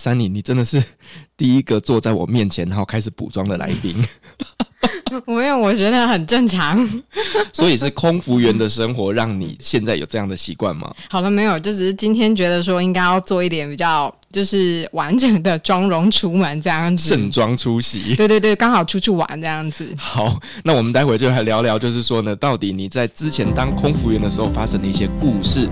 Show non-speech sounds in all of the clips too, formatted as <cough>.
Sunny，你真的是 <laughs> 第一个坐在我面前然后开始补妆的来宾。<laughs> 没有，我觉得很正常。<laughs> 所以是空服员的生活让你现在有这样的习惯吗？好了，没有，就只是今天觉得说应该要做一点比较就是完整的妆容出门这样子，盛装出席。对对对，刚好出去玩这样子。好，那我们待会就来聊聊，就是说呢，到底你在之前当空服员的时候发生的一些故事。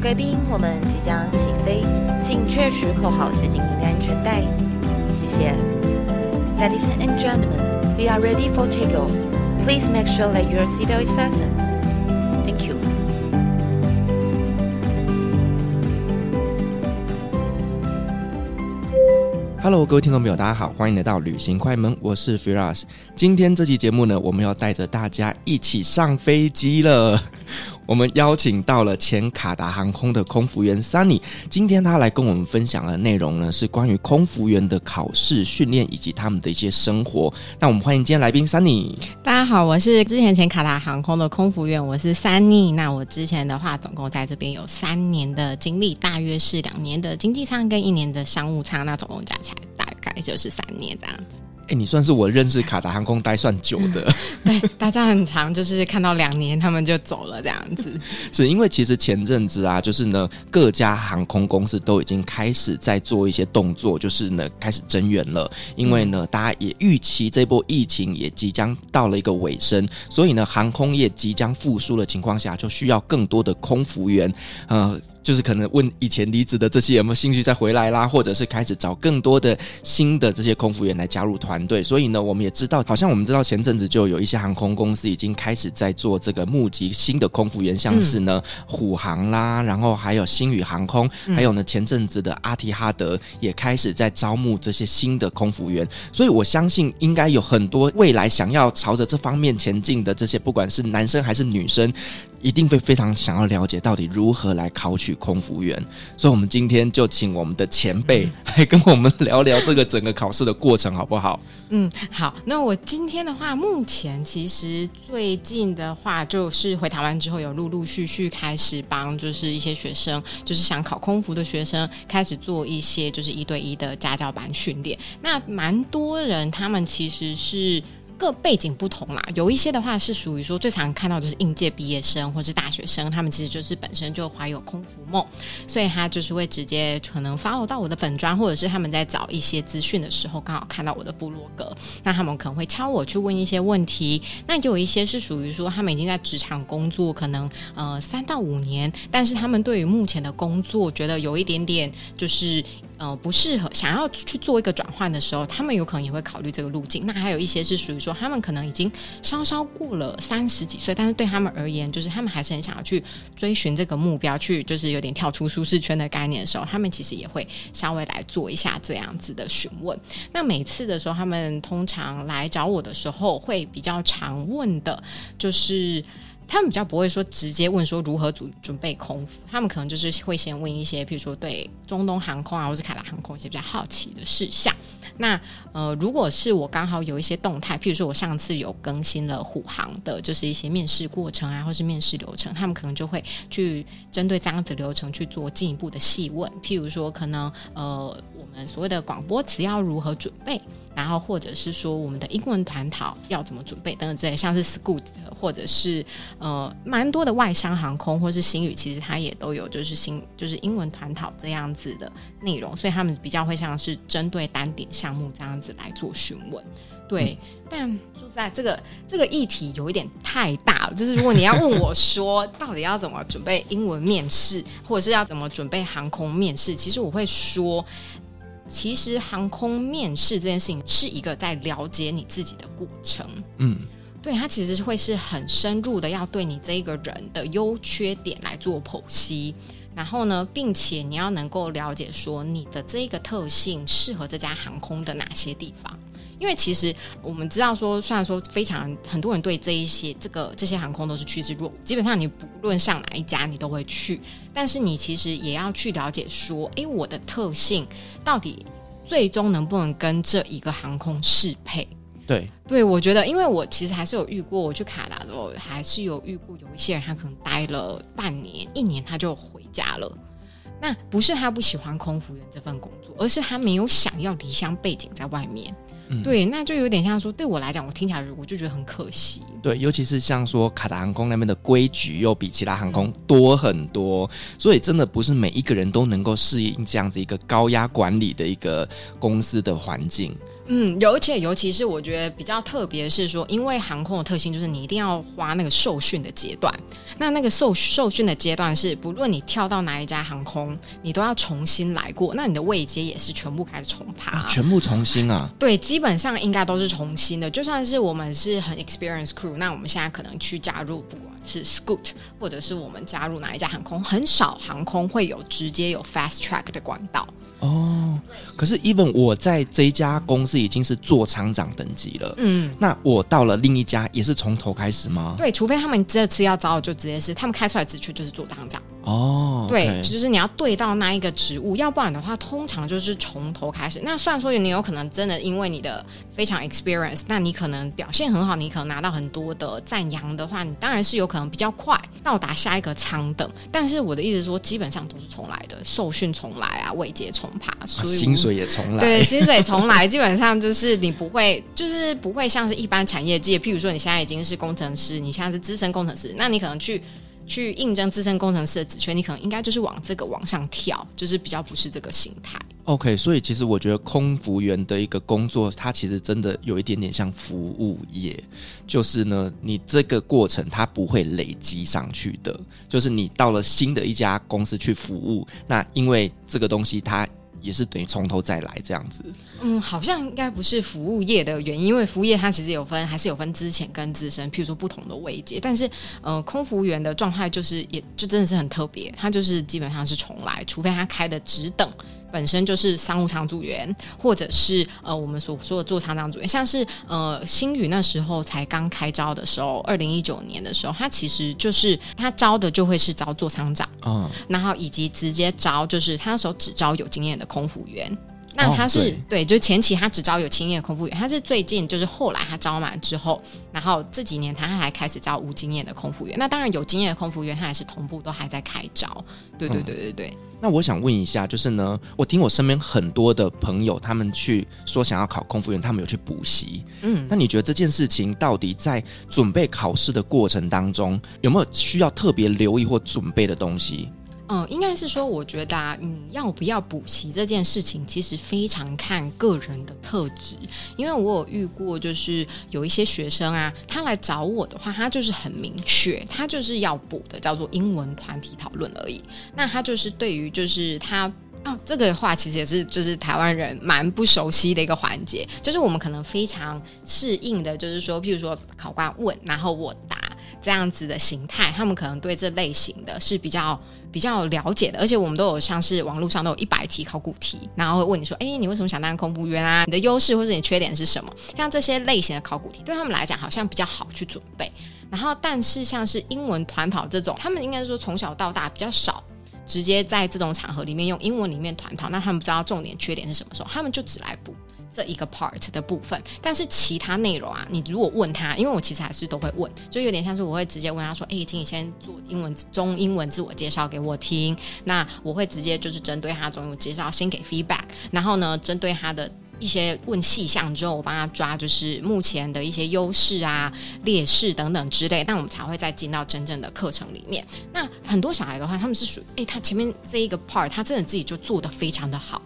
贵宾，我们即将起飞，请确实扣好系紧您的安全带。谢谢。Ladies and gentlemen, we are ready for takeoff. Please make sure that your seatbelt is fastened. Thank you. Hello，各位听众朋友，大家好，欢迎来到旅行快门，我是 Firas。今天这期节目呢，我们要带着大家一起上飞机了。我们邀请到了前卡达航空的空服员 Sunny，今天他来跟我们分享的内容呢，是关于空服员的考试训练以及他们的一些生活。那我们欢迎今天来宾 Sunny。大家好，我是之前前卡达航空的空服员，我是 Sunny。那我之前的话，总共在这边有三年的经历，大约是两年的经济舱跟一年的商务舱，那总共加起来大概就是三年这样子。哎、欸，你算是我认识卡达航空待算久的。<laughs> 对，大家很长，就是看到两年他们就走了这样子。<laughs> 是因为其实前阵子啊，就是呢，各家航空公司都已经开始在做一些动作，就是呢，开始增援了。因为呢，大家也预期这波疫情也即将到了一个尾声，所以呢，航空业即将复苏的情况下，就需要更多的空服员，呃。就是可能问以前离职的这些有没有兴趣再回来啦，或者是开始找更多的新的这些空服员来加入团队。所以呢，我们也知道，好像我们知道前阵子就有一些航空公司已经开始在做这个募集新的空服员，像是呢虎航啦，然后还有星宇航空，还有呢前阵子的阿提哈德也开始在招募这些新的空服员。所以我相信应该有很多未来想要朝着这方面前进的这些，不管是男生还是女生。一定会非常想要了解到底如何来考取空服员，所以，我们今天就请我们的前辈来跟我们聊聊这个整个考试的过程，好不好？嗯，好。那我今天的话，目前其实最近的话，就是回台湾之后，有陆陆续续开始帮，就是一些学生，就是想考空服的学生，开始做一些就是一对一的家教班训练。那蛮多人，他们其实是。各背景不同啦，有一些的话是属于说最常看到就是应届毕业生或是大学生，他们其实就是本身就怀有空服梦，所以他就是会直接可能 follow 到我的粉专，或者是他们在找一些资讯的时候刚好看到我的部落格，那他们可能会敲我去问一些问题。那有一些是属于说他们已经在职场工作，可能呃三到五年，但是他们对于目前的工作觉得有一点点就是。呃，不适合想要去做一个转换的时候，他们有可能也会考虑这个路径。那还有一些是属于说，他们可能已经稍稍过了三十几岁，但是对他们而言，就是他们还是很想要去追寻这个目标，去就是有点跳出舒适圈的概念的时候，他们其实也会稍微来做一下这样子的询问。那每次的时候，他们通常来找我的时候，会比较常问的就是。他们比较不会说直接问说如何准准备空服，他们可能就是会先问一些，譬如说对中东航空啊，或是卡达航空一些比较好奇的事项。那呃，如果是我刚好有一些动态，譬如说我上次有更新了虎航的，就是一些面试过程啊，或是面试流程，他们可能就会去针对这样子流程去做进一步的细问，譬如说可能呃，们所谓的广播词要如何准备，然后或者是说我们的英文团讨要怎么准备等等之类，像是 Scoot 或者是呃蛮多的外商航空或是星宇，其实它也都有就是新就是英文团讨这样子的内容，所以他们比较会像是针对单点项目这样子来做询问，对。嗯、但说实在，这个这个议题有一点太大了。就是如果你要问我说，<laughs> 到底要怎么准备英文面试，或者是要怎么准备航空面试，其实我会说，其实航空面试这件事情是一个在了解你自己的过程。嗯，对，它其实会是很深入的，要对你这一个人的优缺点来做剖析。然后呢，并且你要能够了解说你的这个特性适合这家航空的哪些地方。因为其实我们知道说，虽然说非常很多人对这一些这个这些航空都是趋之若鹜，基本上你不论上哪一家你都会去，但是你其实也要去了解说，诶，我的特性到底最终能不能跟这一个航空适配？对，对我觉得，因为我其实还是有遇过，我去卡达的时候还是有遇过有一些人，他可能待了半年、一年，他就回家了。那不是他不喜欢空服员这份工作，而是他没有想要离乡背景在外面。嗯、对，那就有点像说，对我来讲，我听起来我就觉得很可惜。对，尤其是像说卡达航空那边的规矩又比其他航空多很多，嗯、所以真的不是每一个人都能够适应这样子一个高压管理的一个公司的环境。嗯，而且尤其是我觉得比较特别是说，因为航空的特性就是你一定要花那个受训的阶段。那那个受受训的阶段是，不论你跳到哪一家航空，你都要重新来过。那你的位阶也是全部开始重爬，全部重新啊？对，基本上应该都是重新的。就算是我们是很 experienced crew，那我们现在可能去加入，不管是 Scoot 或者是我们加入哪一家航空，很少航空会有直接有 fast track 的管道。哦，可是 even 我在这一家公司已经是做厂长等级了，嗯，那我到了另一家也是从头开始吗？对，除非他们这次要找我就直接是他们开出来的职缺就是做厂长。哦，对.就是你要对到那一个职务，要不然的话，通常就是从头开始。那虽然说你有可能真的因为你的非常 experience，那你可能表现很好，你可能拿到很多的赞扬的话，你当然是有可能比较快到达下一个舱等。但是我的意思是说，基本上都是重来的，受训重来啊，位阶重爬，所以、啊、薪水也重来。对，<laughs> 薪水重来，基本上就是你不会，就是不会像是一般产业界，譬如说你现在已经是工程师，你现在是资深工程师，那你可能去。去应征资深工程师的职权，你可能应该就是往这个往上跳，就是比较不是这个形态。OK，所以其实我觉得空服员的一个工作，它其实真的有一点点像服务业，就是呢，你这个过程它不会累积上去的，就是你到了新的一家公司去服务，那因为这个东西它。也是等于从头再来这样子。嗯，好像应该不是服务业的原因，因为服务业它其实有分，还是有分资浅跟资深，譬如说不同的位阶。但是，呃，空服务员的状态就是，也就真的是很特别，他就是基本上是重来，除非他开的职等。本身就是商务舱组员，或者是呃我们所说的座舱长组员，像是呃星宇那时候才刚开招的时候，二零一九年的时候，他其实就是他招的就会是招座舱长，嗯，然后以及直接招就是他那时候只招有经验的空服员，那他是、哦、对，对，就前期他只招有经验的空服员，他是最近就是后来他招满之后，然后这几年他还开始招无经验的空服员，那当然有经验的空服员他还是同步都还在开招，对对对对对。嗯那我想问一下，就是呢，我听我身边很多的朋友，他们去说想要考空服员，他们有去补习。嗯，那你觉得这件事情到底在准备考试的过程当中，有没有需要特别留意或准备的东西？嗯，应该是说，我觉得啊，你要不要补习这件事情，其实非常看个人的特质。因为我有遇过，就是有一些学生啊，他来找我的话，他就是很明确，他就是要补的，叫做英文团体讨论而已。那他就是对于，就是他啊，这个话其实也是就是台湾人蛮不熟悉的一个环节，就是我们可能非常适应的，就是说，譬如说考官问，然后我答。这样子的形态，他们可能对这类型的是比较比较了解的，而且我们都有像是网络上都有一百题考古题，然后会问你说：“哎，你为什么想当空服员啊？你的优势或是你缺点是什么？”像这些类型的考古题，对他们来讲好像比较好去准备。然后，但是像是英文团讨这种，他们应该是说从小到大比较少直接在这种场合里面用英文里面团讨，那他们不知道重点缺点是什么时候，他们就只来补。这一个 part 的部分，但是其他内容啊，你如果问他，因为我其实还是都会问，就有点像是我会直接问他说：“哎，请你先做英文中英文自我介绍给我听。”那我会直接就是针对他中英文介绍先给 feedback，然后呢，针对他的一些问细项之后，我帮他抓就是目前的一些优势啊、劣势等等之类，但我们才会再进到真正的课程里面。那很多小孩的话，他们是属于哎，他前面这一个 part，他真的自己就做得非常的好。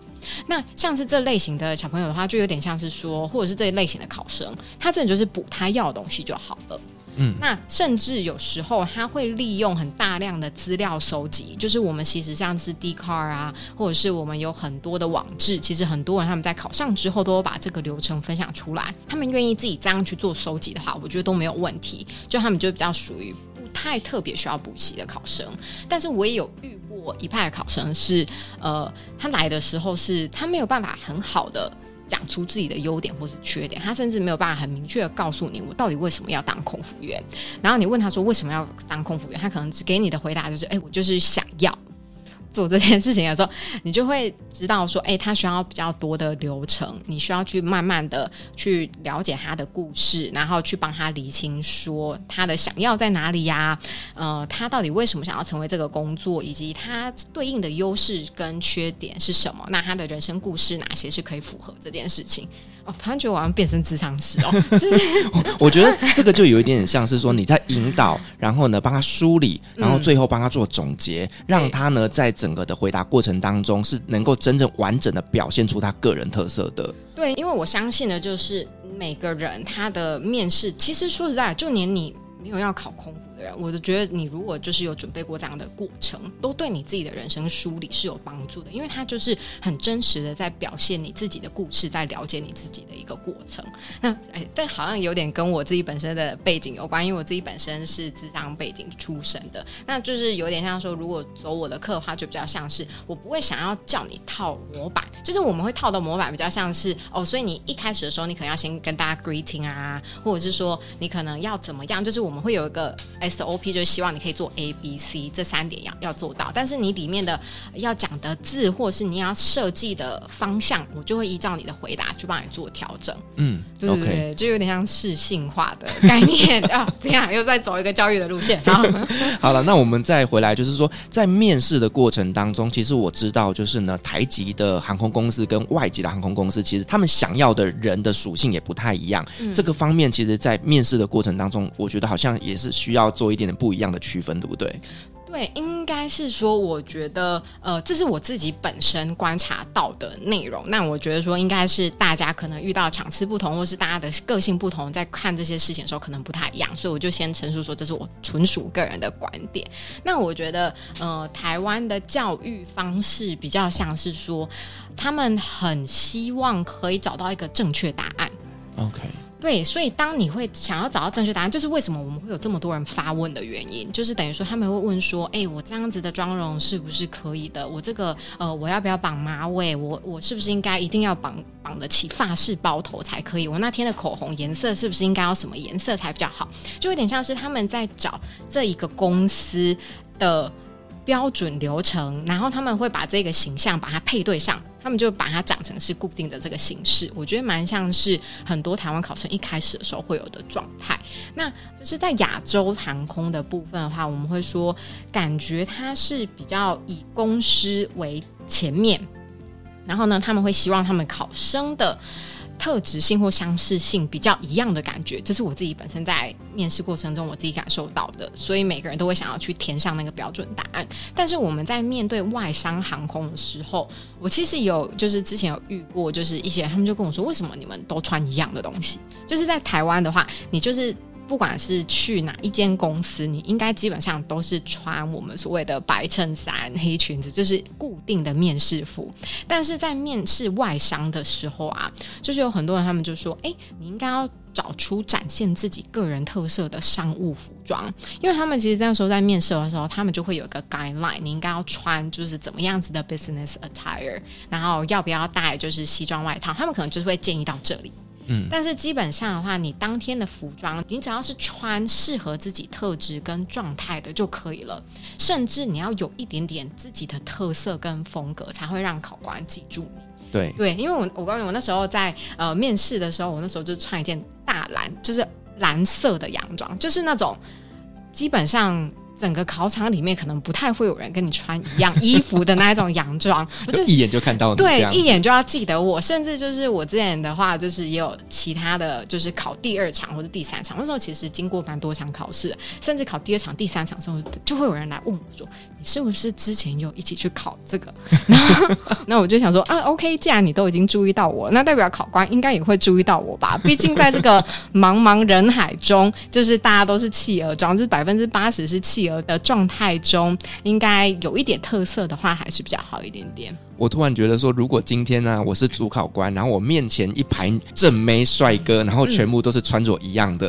那像是这类型的小朋友的话，就有点像是说，或者是这一类型的考生，他真的就是补他要的东西就好了。嗯，那甚至有时候他会利用很大量的资料收集，就是我们其实像是 Dcard 啊，或者是我们有很多的网志，其实很多人他们在考上之后都会把这个流程分享出来，他们愿意自己这样去做收集的话，我觉得都没有问题。就他们就比较属于。太特别需要补习的考生。但是我也有遇过一派的考生是，呃，他来的时候是他没有办法很好的讲出自己的优点或是缺点，他甚至没有办法很明确的告诉你我到底为什么要当空服员。然后你问他说为什么要当空服员，他可能只给你的回答就是，哎，我就是想要。做这件事情的时候，你就会知道说，哎，他需要比较多的流程，你需要去慢慢的去了解他的故事，然后去帮他理清说他的想要在哪里呀？呃，他到底为什么想要成为这个工作，以及他对应的优势跟缺点是什么？那他的人生故事哪些是可以符合这件事情？哦，他觉得我好像变成咨商师哦，<laughs> 就是我觉得这个就有一点点像是说你在引导，然后呢帮他梳理，然后最后帮他做总结，嗯、让他呢在整个的回答过程当中是能够真正完整的表现出他个人特色的。对，因为我相信的就是每个人他的面试，其实说实在，就连你没有要考空。我就觉得，你如果就是有准备过这样的过程，都对你自己的人生梳理是有帮助的，因为它就是很真实的在表现你自己的故事，在了解你自己的一个过程。那哎，但好像有点跟我自己本身的背景有关，因为我自己本身是咨商背景出身的，那就是有点像说，如果走我的课的话，就比较像是我不会想要叫你套模板，就是我们会套的模板比较像是哦，所以你一开始的时候，你可能要先跟大家 greeting 啊，或者是说你可能要怎么样，就是我们会有一个 SOP 就是希望你可以做 A、B、C 这三点要要做到，但是你里面的要讲的字或是你要设计的方向，我就会依照你的回答去帮你做调整。嗯，对对对，okay. 就有点像适性化的概念 <laughs> 啊。这样又在走一个教育的路线。好，<laughs> 好了，那我们再回来，就是说在面试的过程当中，其实我知道，就是呢，台籍的航空公司跟外籍的航空公司，其实他们想要的人的属性也不太一样。嗯、这个方面，其实，在面试的过程当中，我觉得好像也是需要做一点点。不一样的区分，对不对？对，应该是说，我觉得，呃，这是我自己本身观察到的内容。那我觉得说，应该是大家可能遇到场次不同，或是大家的个性不同，在看这些事情的时候，可能不太一样。所以我就先陈述说，这是我纯属个人的观点。那我觉得，呃，台湾的教育方式比较像是说，他们很希望可以找到一个正确答案。OK。对，所以当你会想要找到正确答案，就是为什么我们会有这么多人发问的原因，就是等于说他们会问说：“哎，我这样子的妆容是不是可以的？我这个呃，我要不要绑马尾？我我是不是应该一定要绑绑得起发饰包头才可以？我那天的口红颜色是不是应该要什么颜色才比较好？就有点像是他们在找这一个公司的。”标准流程，然后他们会把这个形象把它配对上，他们就把它长成是固定的这个形式。我觉得蛮像是很多台湾考生一开始的时候会有的状态。那就是在亚洲航空的部分的话，我们会说，感觉它是比较以公司为前面，然后呢，他们会希望他们考生的。特质性或相似性比较一样的感觉，这是我自己本身在面试过程中我自己感受到的，所以每个人都会想要去填上那个标准答案。但是我们在面对外商航空的时候，我其实有就是之前有遇过，就是一些他们就跟我说，为什么你们都穿一样的东西？就是在台湾的话，你就是。不管是去哪一间公司，你应该基本上都是穿我们所谓的白衬衫、黑裙子，就是固定的面试服。但是在面试外商的时候啊，就是有很多人他们就说：“哎，你应该要找出展现自己个人特色的商务服装，因为他们其实那时候在面试的时候，他们就会有一个 guideline，你应该要穿就是怎么样子的 business attire，然后要不要带就是西装外套，他们可能就是会建议到这里。”嗯，但是基本上的话，你当天的服装，你只要是穿适合自己特质跟状态的就可以了。甚至你要有一点点自己的特色跟风格，才会让考官记住你。对对，因为我我告诉你，我那时候在呃面试的时候，我那时候就穿一件大蓝，就是蓝色的洋装，就是那种基本上。整个考场里面可能不太会有人跟你穿一样衣服的那一种洋装，<laughs> 就一眼就看到你。对，一眼就要记得我。甚至就是我之前的话，就是也有其他的就是考第二场或者第三场，那时候其实经过蛮多场考试，甚至考第二场、第三场的时候，就会有人来问我说：“你是不是之前有一起去考这个？” <laughs> 然后，<laughs> 那我就想说：“啊，OK，既然你都已经注意到我，那代表考官应该也会注意到我吧？毕竟在这个茫茫人海中，就是大家都是企鹅装，就是百分之八十是企鹅。”的状态中，应该有一点特色的话，还是比较好一点点。我突然觉得说，如果今天呢、啊，我是主考官，然后我面前一排正妹帅哥，然后全部都是穿着一样的，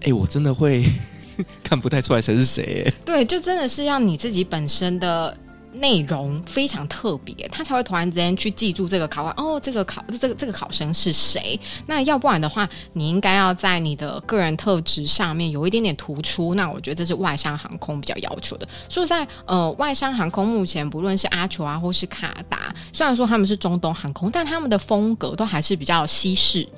哎、嗯欸，我真的会 <laughs> 看不太出来谁是谁。对，就真的是要你自己本身的。内容非常特别，他才会突然之间去记住这个考官哦，这个考这个这个考生是谁？那要不然的话，你应该要在你的个人特质上面有一点点突出。那我觉得这是外商航空比较要求的。所以在呃，外商航空目前不论是阿酋啊，或是卡达，虽然说他们是中东航空，但他们的风格都还是比较西式。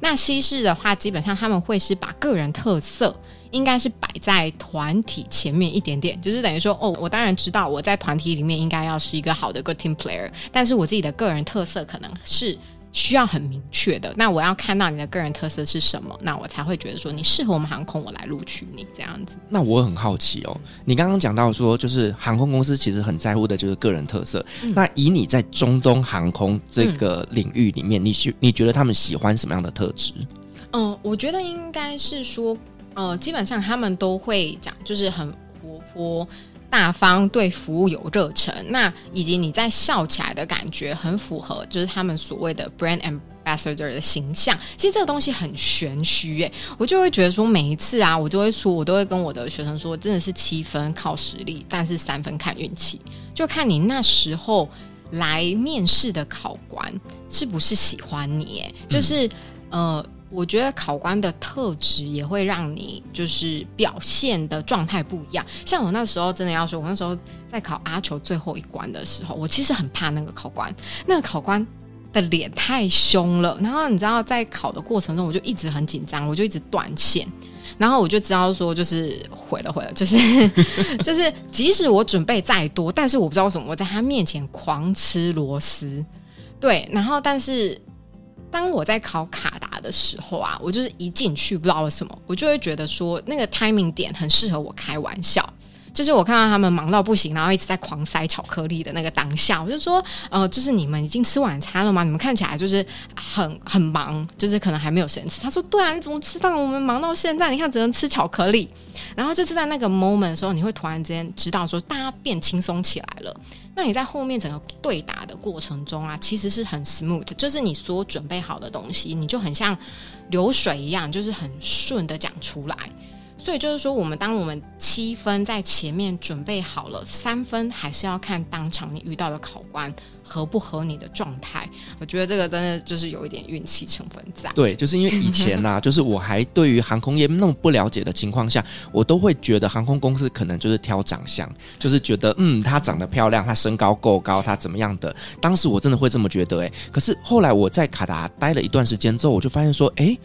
那西式的话，基本上他们会是把个人特色。应该是摆在团体前面一点点，就是等于说，哦，我当然知道我在团体里面应该要是一个好的 good team player，但是我自己的个人特色可能是需要很明确的。那我要看到你的个人特色是什么，那我才会觉得说你适合我们航空，我来录取你这样子。那我很好奇哦，你刚刚讲到说，就是航空公司其实很在乎的就是个人特色。嗯、那以你在中东航空这个领域里面，嗯、你喜你觉得他们喜欢什么样的特质？嗯，我觉得应该是说。呃，基本上他们都会讲，就是很活泼、大方，对服务有热忱。那以及你在笑起来的感觉，很符合就是他们所谓的 brand ambassador 的形象。其实这个东西很玄虚诶，我就会觉得说，每一次啊，我就会说，我都会跟我的学生说，真的是七分靠实力，但是三分看运气，就看你那时候来面试的考官是不是喜欢你。哎，就是、呃。我觉得考官的特质也会让你就是表现的状态不一样。像我那时候真的要说，我那时候在考阿球最后一关的时候，我其实很怕那个考官，那个考官的脸太凶了。然后你知道，在考的过程中，我就一直很紧张，我就一直断线。然后我就知道说，就是毁了毁了，就是 <laughs> 就是，即使我准备再多，但是我不知道为什么我在他面前狂吃螺丝。对，然后但是。当我在考卡达的时候啊，我就是一进去不知道为什么，我就会觉得说那个 timing 点很适合我开玩笑。就是我看到他们忙到不行，然后一直在狂塞巧克力的那个当下，我就说，呃，就是你们已经吃晚餐了吗？你们看起来就是很很忙，就是可能还没有时间吃。他说，对啊，你怎么知道我们忙到现在？你看只能吃巧克力。然后就是在那个 moment 的时候，你会突然之间知道说，大家变轻松起来了。那你在后面整个对打的过程中啊，其实是很 smooth，就是你所准备好的东西，你就很像流水一样，就是很顺的讲出来。所以就是说，我们当我们七分在前面准备好了，三分还是要看当场你遇到的考官合不合你的状态。我觉得这个真的就是有一点运气成分在。对，就是因为以前呐、啊，<laughs> 就是我还对于航空业那么不了解的情况下，我都会觉得航空公司可能就是挑长相，就是觉得嗯，她长得漂亮，她身高够高，她怎么样的。当时我真的会这么觉得，哎，可是后来我在卡达待了一段时间之后，我就发现说，哎。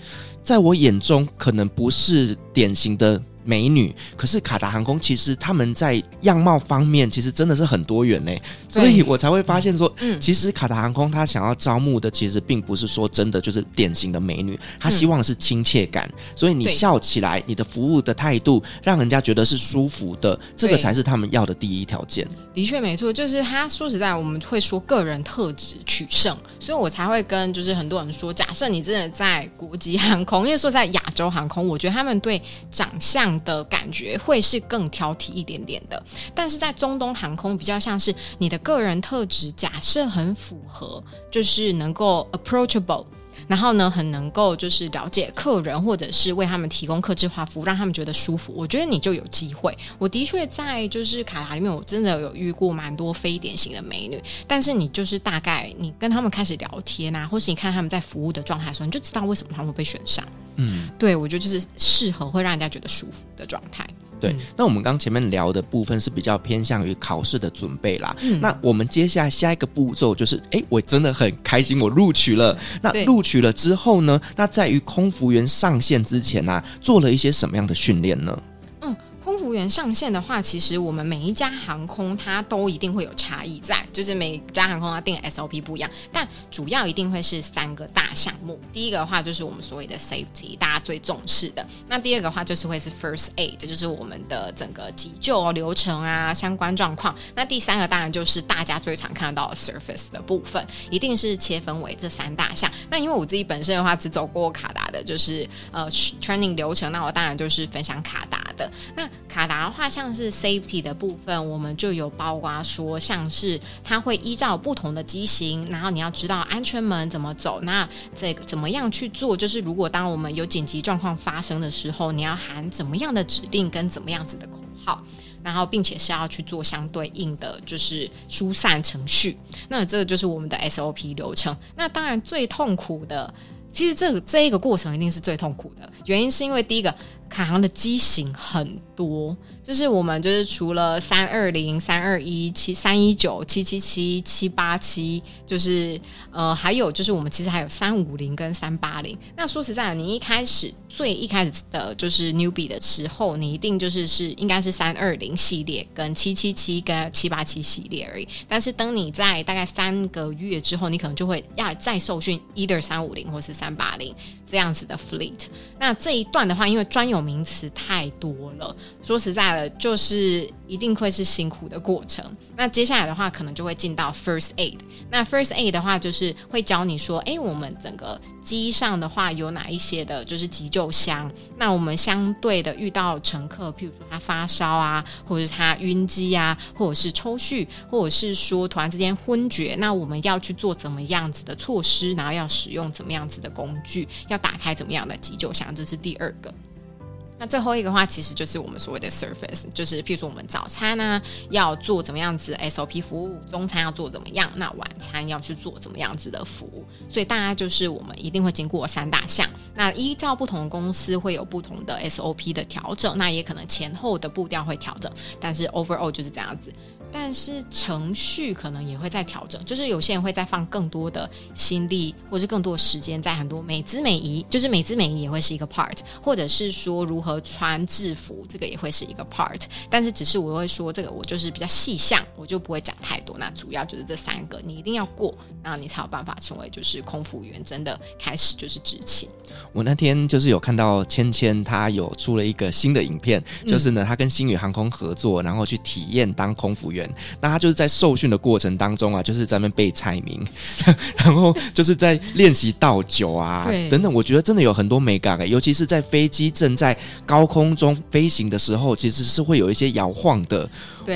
在我眼中，可能不是典型的美女，可是卡达航空其实他们在样貌方面其实真的是很多元呢，所以我才会发现说，嗯，其实卡达航空他想要招募的其实并不是说真的就是典型的美女，他希望是亲切感，所以你笑起来，你的服务的态度让人家觉得是舒服的，这个才是他们要的第一条件。的确没错，就是他说实在，我们会说个人特质取胜，所以我才会跟就是很多人说，假设你真的在国际航空，因为说在亚洲航空，我觉得他们对长相。的感觉会是更挑剔一点点的，但是在中东航空比较像是你的个人特质，假设很符合，就是能够 approachable。然后呢，很能够就是了解客人，或者是为他们提供客制化服务，让他们觉得舒服。我觉得你就有机会。我的确在就是卡拉里面，我真的有遇过蛮多非典型的美女。但是你就是大概你跟他们开始聊天啊，或是你看他们在服务的状态的时候，你就知道为什么他们会被选上。嗯，对，我觉得就是适合会让人家觉得舒服的状态。对，那我们刚前面聊的部分是比较偏向于考试的准备啦。嗯，那我们接下来下一个步骤就是，哎，我真的很开心，我录取了。那录取了之后呢？那在于空服员上线之前呢，啊，做了一些什么样的训练呢？服务员上线的话，其实我们每一家航空它都一定会有差异在，就是每家航空它定的 SOP 不一样，但主要一定会是三个大项目。第一个的话就是我们所谓的 safety，大家最重视的。那第二个的话就是会是 first aid，这就是我们的整个急救流程啊，相关状况。那第三个当然就是大家最常看到 surface 的部分，一定是切分为这三大项。那因为我自己本身的话只走过卡达的，就是呃 training 流程，那我当然就是分享卡达。的。那卡达的话，像是 safety 的部分，我们就有包括说，像是它会依照不同的机型，然后你要知道安全门怎么走，那这个怎么样去做？就是如果当我们有紧急状况发生的时候，你要喊怎么样的指令跟怎么样子的口号。然后，并且是要去做相对应的，就是疏散程序。那这个就是我们的 SOP 流程。那当然，最痛苦的，其实这个这一个过程一定是最痛苦的。原因是因为第一个，卡航的机型很多。就是我们就是除了三二零、三二一、七三一九、七七七、七八七，就是呃，还有就是我们其实还有三五零跟三八零。那说实在的，你一开始最一开始的就是 newbie 的时候，你一定就是是应该是三二零系列跟七七七跟七八七系列而已。但是等你在大概三个月之后，你可能就会要再受训 either 三五零或是三八零这样子的 fleet。那这一段的话，因为专有名词太多了，说实在。的，就是一定会是辛苦的过程。那接下来的话，可能就会进到 First Aid。那 First Aid 的话，就是会教你说，哎，我们整个机上的话有哪一些的，就是急救箱。那我们相对的遇到乘客，譬如说他发烧啊，或者是他晕机啊，或者是抽搐，或者是说突然之间昏厥，那我们要去做怎么样子的措施，然后要使用怎么样子的工具，要打开怎么样的急救箱，这是第二个。那最后一个话，其实就是我们所谓的 surface，就是譬如说我们早餐呢、要做怎么样子 SOP 服务，中餐要做怎么样，那晚餐要去做怎么样子的服务。所以大家就是我们一定会经过三大项。那依照不同公司会有不同的 SOP 的调整，那也可能前后的步调会调整，但是 overall 就是这样子。但是程序可能也会在调整，就是有些人会再放更多的心力，或者是更多的时间在很多美姿美仪，就是美姿美仪也会是一个 part，或者是说如何穿制服，这个也会是一个 part。但是只是我会说这个，我就是比较细项，我就不会讲太多。那主要就是这三个，你一定要过，然后你才有办法成为就是空服员，真的开始就是执勤。我那天就是有看到芊芊，她有出了一个新的影片，就是呢，她跟星宇航空合作，然后去体验当空服员。那他就是在受训的过程当中啊，就是在那边背菜名，<laughs> 然后就是在练习倒酒啊，等等。我觉得真的有很多美感，尤其是在飞机正在高空中飞行的时候，其实是会有一些摇晃的。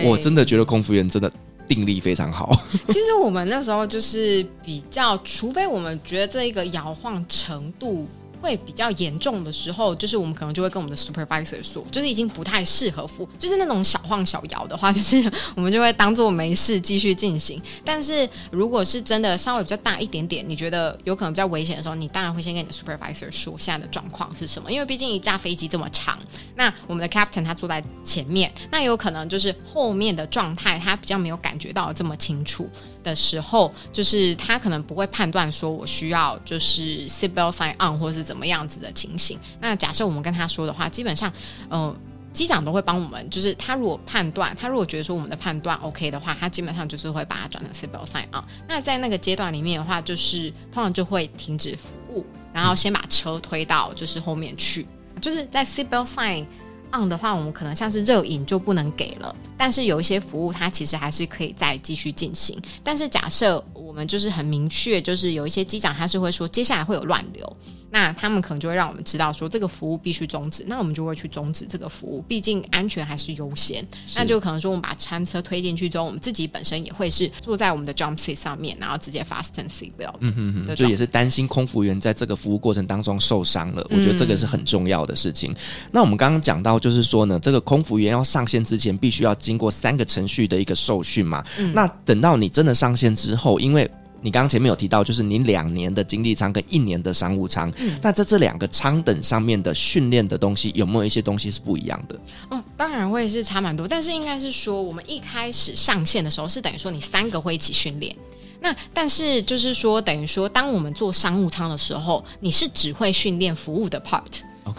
我真的觉得空服员真的定力非常好。<laughs> 其实我们那时候就是比较，除非我们觉得这一个摇晃程度。会比较严重的时候，就是我们可能就会跟我们的 supervisor 说，就是已经不太适合服，就是那种小晃小摇的话，就是我们就会当做没事继续进行。但是如果是真的稍微比较大一点点，你觉得有可能比较危险的时候，你当然会先跟你的 supervisor 说现在的状况是什么，因为毕竟一架飞机这么长，那我们的 captain 他坐在前面，那有可能就是后面的状态他比较没有感觉到这么清楚。的时候，就是他可能不会判断说我需要就是 s i b e l sign on 或是怎么样子的情形。那假设我们跟他说的话，基本上，嗯、机长都会帮我们。就是他如果判断，他如果觉得说我们的判断 OK 的话，他基本上就是会把它转成 seatbelt sign on。那在那个阶段里面的话，就是通常就会停止服务，然后先把车推到就是后面去，就是在 seatbelt sign。这样的话，我们可能像是热饮就不能给了，但是有一些服务它其实还是可以再继续进行。但是假设我们就是很明确，就是有一些机长他是会说接下来会有乱流。那他们可能就会让我们知道说这个服务必须终止，那我们就会去终止这个服务，毕竟安全还是优先。那就可能说我们把餐车推进去之后，我们自己本身也会是坐在我们的 jump seat 上面，然后直接 fasten seat belt。嗯嗯嗯，就也是担心空服员在这个服务过程当中受伤了。我觉得这个是很重要的事情。嗯、那我们刚刚讲到就是说呢，这个空服员要上线之前，必须要经过三个程序的一个受训嘛。嗯、那等到你真的上线之后，因为你刚刚前面有提到，就是你两年的经济舱跟一年的商务舱，嗯、那在这两个舱等上面的训练的东西，有没有一些东西是不一样的？哦，当然会是差蛮多，但是应该是说，我们一开始上线的时候是等于说你三个会一起训练，那但是就是说等于说，当我们做商务舱的时候，你是只会训练服务的 part。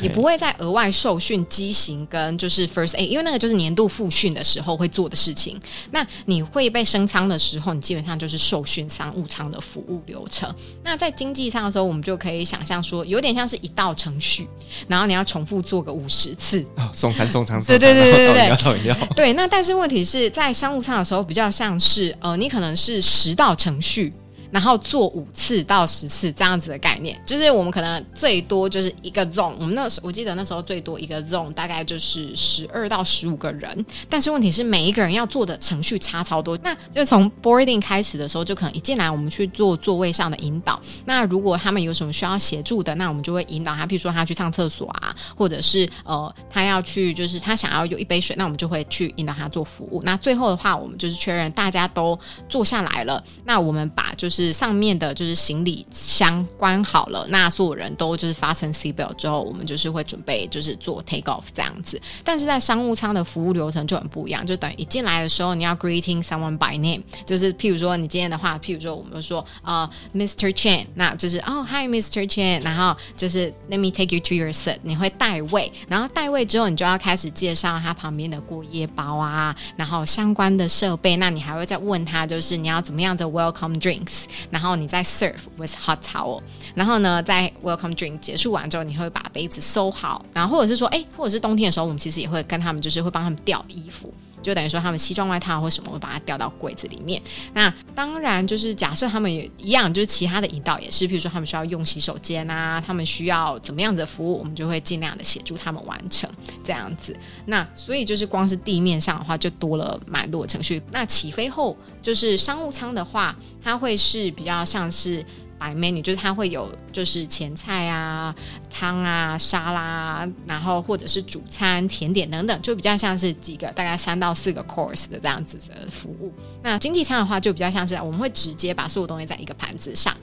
你不会再额外受训机型跟就是 first aid，因为那个就是年度复训的时候会做的事情。那你会被升舱的时候，你基本上就是受训商务舱的服务流程。那在经济舱的时候，我们就可以想象说，有点像是一道程序，然后你要重复做个五十次。<laughs> 哦，送餐送餐，对对对对对对，倒饮料。对，那但是问题是在商务舱的时候，比较像是呃，你可能是十道程序。然后做五次到十次这样子的概念，就是我们可能最多就是一个 zone，我们那时我记得那时候最多一个 zone 大概就是十二到十五个人，但是问题是每一个人要做的程序差超多，那就从 boarding 开始的时候就可能一进来我们去做座位上的引导，那如果他们有什么需要协助的，那我们就会引导他，譬如说他去上厕所啊，或者是呃他要去就是他想要有一杯水，那我们就会去引导他做服务。那最后的话，我们就是确认大家都坐下来了，那我们把就是上面的就是行李箱关好了，那所有人都就是发成 seat belt 之后，我们就是会准备就是做 take off 这样子。但是在商务舱的服务流程就很不一样，就等于一进来的时候你要 greeting someone by name，就是譬如说你今天的话，譬如说我们说、呃、Mr. Chen，那就是哦 Hi Mr. Chen，然后就是 Let me take you to your seat，你会带位，然后带位之后你就要开始介绍他旁边的过夜包啊，然后相关的设备，那你还会再问他就是你要怎么样的 welcome drinks，然后你再 serve with hot towel，然后呢在 welcome drink 结束完之后，你会把杯子收好，然后或者是说哎，或者是冬天的时候，我们其实也会跟他们就是会帮他们吊衣服。就等于说，他们西装外套或什么会把它吊到柜子里面。那当然就是假设他们也一样，就是其他的引导也是，比如说他们需要用洗手间啊，他们需要怎么样子的服务，我们就会尽量的协助他们完成这样子。那所以就是光是地面上的话，就多了蛮多的程序。那起飞后就是商务舱的话，它会是比较像是。白 menu 就是它会有就是前菜啊、汤啊、沙拉，然后或者是主餐、甜点等等，就比较像是几个大概三到四个 course 的这样子的服务。那经济舱的话就比较像是我们会直接把所有东西在一个盘子上，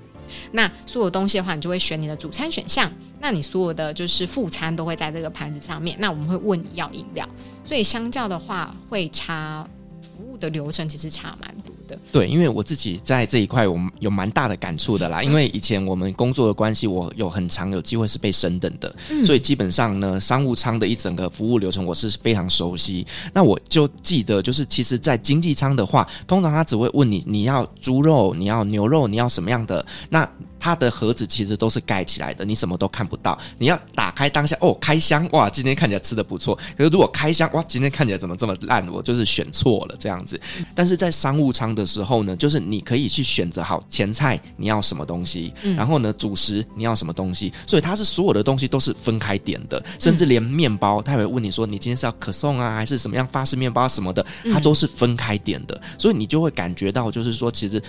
那所有东西的话你就会选你的主餐选项，那你所有的就是副餐都会在这个盘子上面。那我们会问你要饮料，所以相较的话会差。服务的流程其实差蛮多的。对，因为我自己在这一块，我们有蛮大的感触的啦。因为以前我们工作的关系，我有很长有机会是被升等的，嗯、所以基本上呢，商务舱的一整个服务流程我是非常熟悉。那我就记得，就是其实，在经济舱的话，通常他只会问你，你要猪肉，你要牛肉，你要什么样的？那它的盒子其实都是盖起来的，你什么都看不到。你要打开当下，哦，开箱，哇，今天看起来吃的不错。可是如果开箱，哇，今天看起来怎么这么烂？我就是选错了这样子。但是在商务舱的时候呢，就是你可以去选择好前菜你要什么东西，嗯、然后呢主食你要什么东西，所以它是所有的东西都是分开点的，甚至连面包，他也会问你说你今天是要可颂啊，还是什么样法式面包什么的，它都是分开点的，所以你就会感觉到就是说，其实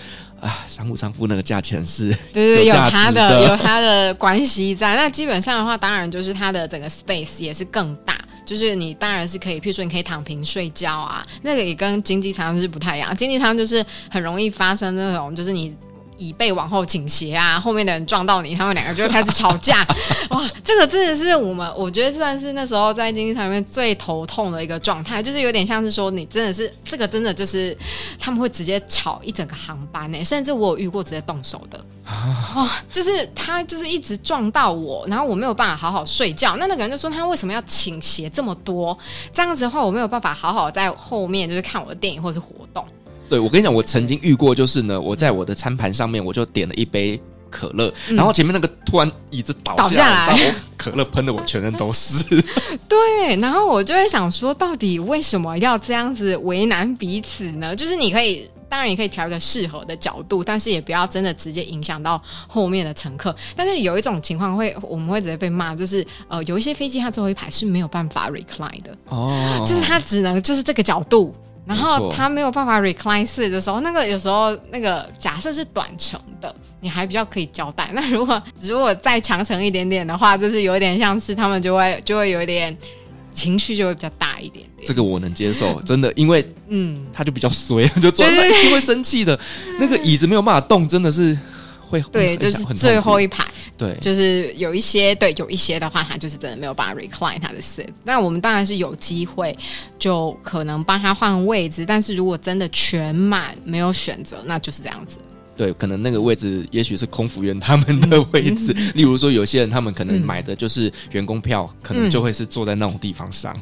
啊，商务舱付那个价钱是对对。有它的有它的关系在，那基本上的话，当然就是它的整个 space 也是更大，就是你当然是可以，譬如说你可以躺平睡觉啊，那个也跟经济舱是不太一样，经济舱就是很容易发生那种，就是你。椅背往后倾斜啊，后面的人撞到你，他们两个就会开始吵架。<laughs> 哇，这个真的是我们，我觉得算是那时候在经济舱里面最头痛的一个状态，就是有点像是说，你真的是这个真的就是他们会直接吵一整个航班呢，甚至我有遇过直接动手的。<laughs> 哇，就是他就是一直撞到我，然后我没有办法好好睡觉。那那个人就说他为什么要倾斜这么多？这样子的话，我没有办法好好在后面就是看我的电影或者是活动。对，我跟你讲，我曾经遇过，就是呢，我在我的餐盘上面，我就点了一杯可乐，嗯、然后前面那个突然椅子倒下来，下来可乐喷的我全身都是。<laughs> 对，然后我就会想说，到底为什么要这样子为难彼此呢？就是你可以，当然也可以调一个适合的角度，但是也不要真的直接影响到后面的乘客。但是有一种情况会，我们会直接被骂，就是呃，有一些飞机它最后一排是没有办法 recline 的，哦，就是它只能就是这个角度。然后他没有办法 recline seat 的时候，那个有时候那个假设是短程的，你还比较可以交代。<laughs> 那如果如果再长程一点点的话，就是有点像是他们就会就会有一点情绪就会比较大一点点。这个我能接受，<laughs> 真的，因为嗯，他就比较衰，<laughs> 就坐在那一定会生气的。那个椅子没有办法动，真的是。会对，就是最后一排，对，就是有一些对，有一些的话，他就是真的没有办法 recline 他的 seat。那我们当然是有机会，就可能帮他换位置。但是如果真的全满没有选择，那就是这样子。<laughs> 对，可能那个位置也许是空服员他们的位置。嗯、例如说，有些人他们可能买的就是员工票，嗯、可能就会是坐在那种地方上。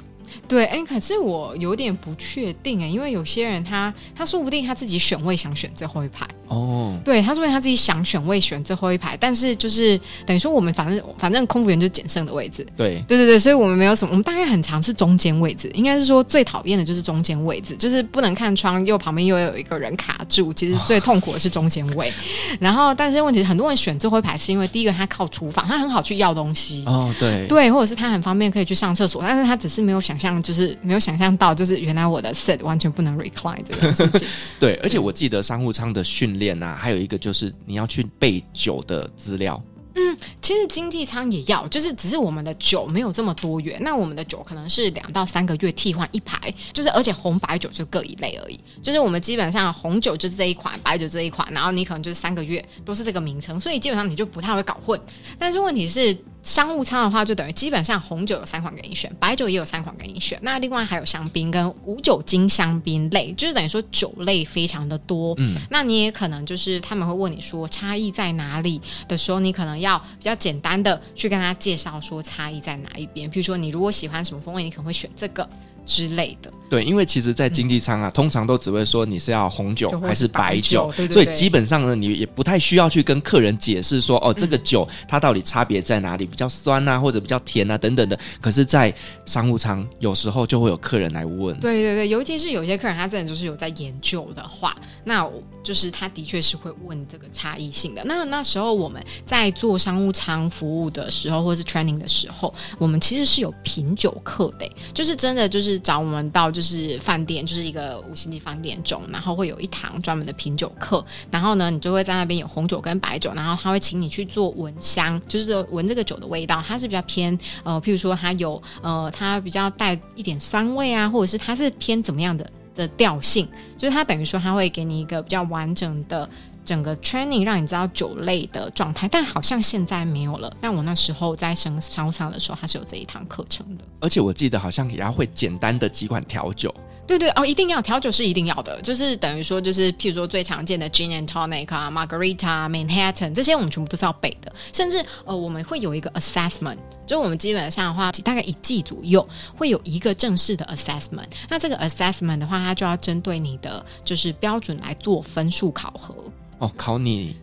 对，哎，可是我有点不确定哎，因为有些人他他说不定他自己选位想选最后一排。哦，对，他说他自己想选位选最后一排，但是就是等于说我们反正反正空服员就是捡剩的位置。对，对对对，所以我们没有什么，我们大概很常是中间位置，应该是说最讨厌的就是中间位置，就是不能看窗，又旁边又有一个人卡住，其实最痛苦的是中间位。<laughs> 哦、然后，但是问题是很多人选最后一排，是因为第一个他靠厨房，他很好去要东西。哦，对，对，或者是他很方便可以去上厕所，但是他只是没有想象，就是没有想象到，就是原来我的 seat 完全不能 recline 这件事情。<laughs> 对，而且我记得商务舱的训练啊，还有一个就是你要去备酒的资料。嗯，其实经济舱也要，就是只是我们的酒没有这么多元。那我们的酒可能是两到三个月替换一排，就是而且红白酒就各一类而已。就是我们基本上红酒就是这一款，白酒这一款，然后你可能就是三个月都是这个名称，所以基本上你就不太会搞混。但是问题是。商务舱的话，就等于基本上红酒有三款给你选，白酒也有三款给你选。那另外还有香槟跟无酒精香槟类，就是等于说酒类非常的多。嗯，那你也可能就是他们会问你说差异在哪里的时候，你可能要比较简单的去跟他介绍说差异在哪一边。比如说你如果喜欢什么风味，你可能会选这个。之类的，对，因为其实，在经济舱啊、嗯，通常都只会说你是要红酒还是白酒，对对对，所以基本上呢，你也不太需要去跟客人解释说，哦，这个酒它到底差别在哪里，比较酸啊，或者比较甜啊，等等的。可是，在商务舱，有时候就会有客人来问，对对对，尤其是有些客人他真的就是有在研究的话，那就是他的确是会问这个差异性的。那那时候我们在做商务舱服务的时候，或是 training 的时候，我们其实是有品酒课的，就是真的就是。找我们到就是饭店，就是一个五星级饭店中，然后会有一堂专门的品酒课，然后呢，你就会在那边有红酒跟白酒，然后他会请你去做闻香，就是闻这个酒的味道，它是比较偏呃，譬如说它有呃，它比较带一点酸味啊，或者是它是偏怎么样的的调性，就是它等于说它会给你一个比较完整的。整个 training 让你知道酒类的状态，但好像现在没有了。但我那时候在升商务舱的时候，它是有这一堂课程的。而且我记得好像也要会简单的几款调酒。对对哦，一定要调酒是一定要的，就是等于说就是譬如说最常见的 gin and tonic 啊，margarita、Manhattan 这些我们全部都是要背的。甚至呃，我们会有一个 assessment，就我们基本上的话，大概一季左右会有一个正式的 assessment。那这个 assessment 的话，它就要针对你的就是标准来做分数考核。哦，考你。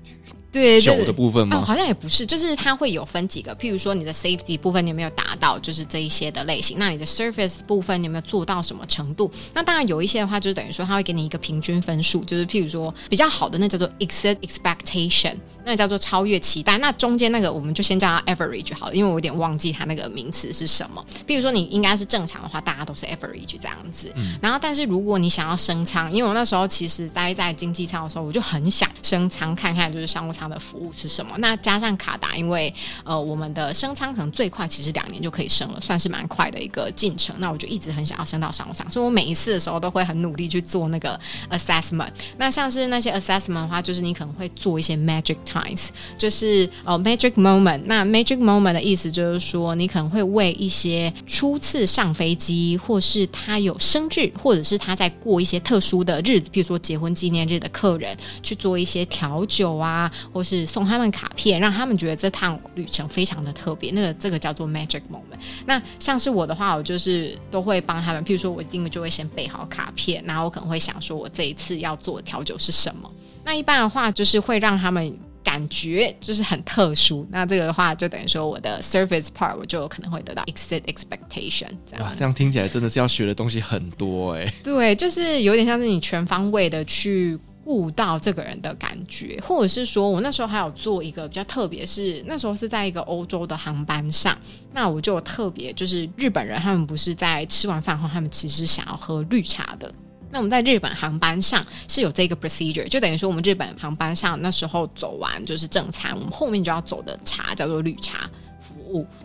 对酒的部分吗？哦，好像也不是，就是它会有分几个，譬如说你的 safety 部分你有没有达到，就是这一些的类型。那你的 surface 部分你有没有做到什么程度？那当然有一些的话，就是等于说它会给你一个平均分数，就是譬如说比较好的那叫做 exceed expectation，那叫做超越期待。那中间那个我们就先叫它 average 好了，因为我有点忘记它那个名词是什么。譬如说你应该是正常的话，大家都是 average 这样子。嗯。然后，但是如果你想要升舱，因为我那时候其实待在经济舱的时候，我就很想升舱看看，就是商务舱。它的服务是什么？那加上卡达，因为呃，我们的升舱可能最快其实两年就可以升了，算是蛮快的一个进程。那我就一直很想要升到商务舱，所以我每一次的时候都会很努力去做那个 assessment。那像是那些 assessment 的话，就是你可能会做一些 magic times，就是呃 magic moment。那 magic moment 的意思就是说，你可能会为一些初次上飞机，或是他有生日，或者是他在过一些特殊的日子，比如说结婚纪念日的客人，去做一些调酒啊。或是送他们卡片，让他们觉得这趟旅程非常的特别。那个这个叫做 magic moment。那像是我的话，我就是都会帮他们。譬如说，我一定就会先备好卡片，然后我可能会想说，我这一次要做的调酒是什么。那一般的话，就是会让他们感觉就是很特殊。那这个的话，就等于说我的 service part 我就可能会得到 exceed expectation。这样，这样听起来真的是要学的东西很多哎、欸。对，就是有点像是你全方位的去。顾到这个人的感觉，或者是说我那时候还有做一个比较特别，是那时候是在一个欧洲的航班上，那我就特别就是日本人，他们不是在吃完饭后，他们其实想要喝绿茶的。那我们在日本航班上是有这个 procedure，就等于说我们日本航班上那时候走完就是正餐，我们后面就要走的茶叫做绿茶。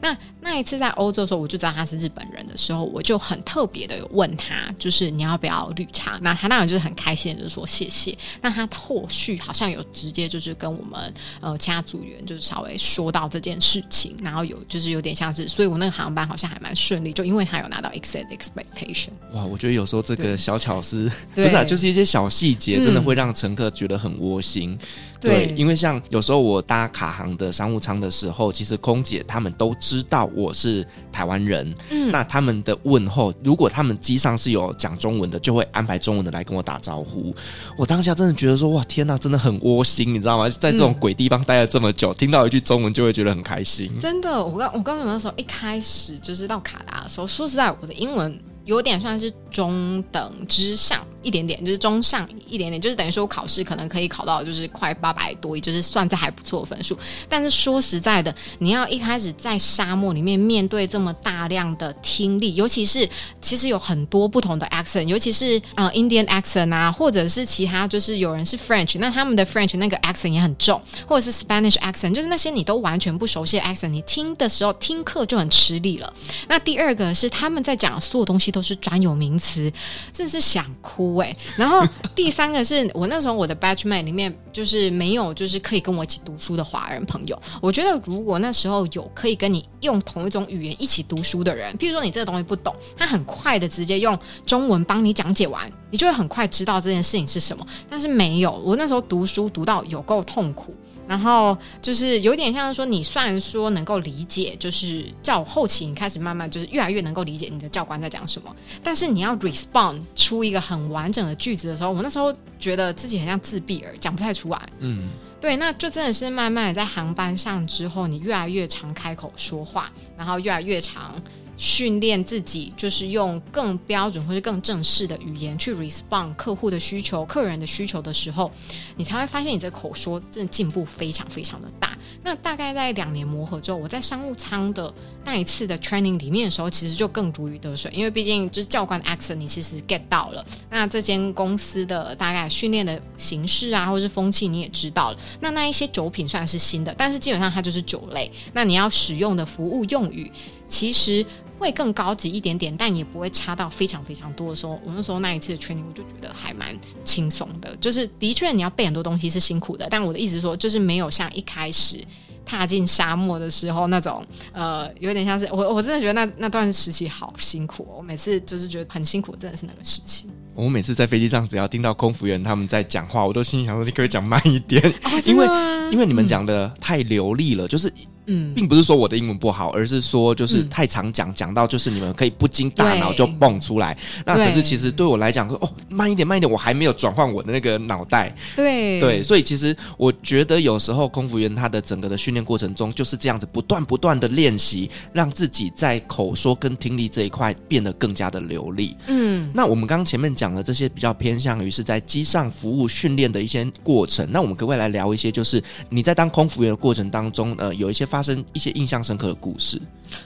那那一次在欧洲的时候，我就知道他是日本人的时候，我就很特别的问他，就是你要不要绿茶？那他当然就是很开心的就说谢谢。那他后续好像有直接就是跟我们呃其他组员就是稍微说到这件事情，然后有就是有点像是，所以我那个航班好像还蛮顺利，就因为他有拿到 exceed expectation。哇，我觉得有时候这个小巧思不是啊，就是一些小细节，真的会让乘客觉得很窝心。嗯对，因为像有时候我搭卡航的商务舱的时候，其实空姐他们都知道我是台湾人，嗯，那他们的问候，如果他们机上是有讲中文的，就会安排中文的来跟我打招呼。我当下真的觉得说，哇，天哪，真的很窝心，你知道吗？在这种鬼地方待了这么久，嗯、听到一句中文就会觉得很开心。真的，我刚我刚才那时候一开始就是到卡达的时候，说实在，我的英文。有点算是中等之上一点点，就是中上一点点，就是等于说我考试可能可以考到就是快八百多，也就是算在还不错的分数。但是说实在的，你要一开始在沙漠里面面对这么大量的听力，尤其是其实有很多不同的 accent，尤其是呃 Indian accent 啊，或者是其他就是有人是 French，那他们的 French 那个 accent 也很重，或者是 Spanish accent，就是那些你都完全不熟悉的 accent，你听的时候听课就很吃力了。那第二个是他们在讲所有东西。都是专有名词，真的是想哭哎、然后第三个是我那时候我的 batchmate 里面就是没有就是可以跟我一起读书的华人朋友。我觉得如果那时候有可以跟你用同一种语言一起读书的人，譬如说你这个东西不懂，他很快的直接用中文帮你讲解完，你就会很快知道这件事情是什么。但是没有，我那时候读书读到有够痛苦。然后就是有点像说，你虽然说能够理解，就是教后期你开始慢慢就是越来越能够理解你的教官在讲什么，但是你要 respond 出一个很完整的句子的时候，我那时候觉得自己很像自闭儿，讲不太出来。嗯，对，那就真的是慢慢在航班上之后，你越来越常开口说话，然后越来越常。训练自己，就是用更标准或者更正式的语言去 respond 客户的需求、客人的需求的时候，你才会发现你这口说真的进步非常非常的大。那大概在两年磨合之后，我在商务舱的那一次的 training 里面的时候，其实就更如鱼得水，因为毕竟就是教官的 accent 你其实 get 到了。那这间公司的大概训练的形式啊，或者是风气你也知道了。那那一些酒品虽然是新的，但是基本上它就是酒类。那你要使用的服务用语，其实。会更高级一点点，但也不会差到非常非常多的时候。我那时候那一次的 training，我就觉得还蛮轻松的。就是的确你要背很多东西是辛苦的，但我的意思说，就是没有像一开始踏进沙漠的时候那种，呃，有点像是我我真的觉得那那段时期好辛苦哦。我每次就是觉得很辛苦，真的是那个时期。我每次在飞机上，只要听到空服员他们在讲话，我都心里想说：你可以讲慢一点，哦、因为因为你们讲的太流利了，嗯、就是。嗯，并不是说我的英文不好，而是说就是太常讲，讲、嗯、到就是你们可以不经大脑就蹦出来。那可是其实对我来讲说，哦，慢一点，慢一点，我还没有转换我的那个脑袋。对对，所以其实我觉得有时候空服员他的整个的训练过程中就是这样子，不断不断的练习，让自己在口说跟听力这一块变得更加的流利。嗯，那我们刚刚前面讲的这些比较偏向于是在机上服务训练的一些过程，那我们可不可以来聊一些，就是你在当空服员的过程当中，呃，有一些发生一些印象深刻的故事。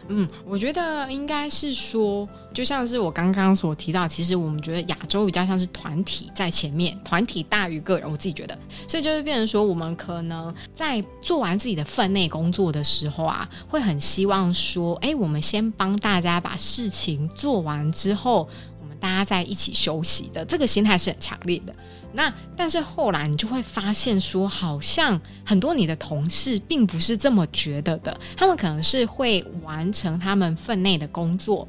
嗯，我觉得应该是说，就像是我刚刚所提到，其实我们觉得亚洲比较像是团体在前面，团体大于个人。我自己觉得，所以就会变成说，我们可能在做完自己的分内工作的时候啊，会很希望说，哎，我们先帮大家把事情做完之后，大家在一起休息的这个心态是很强烈的。那但是后来你就会发现说，好像很多你的同事并不是这么觉得的。他们可能是会完成他们分内的工作，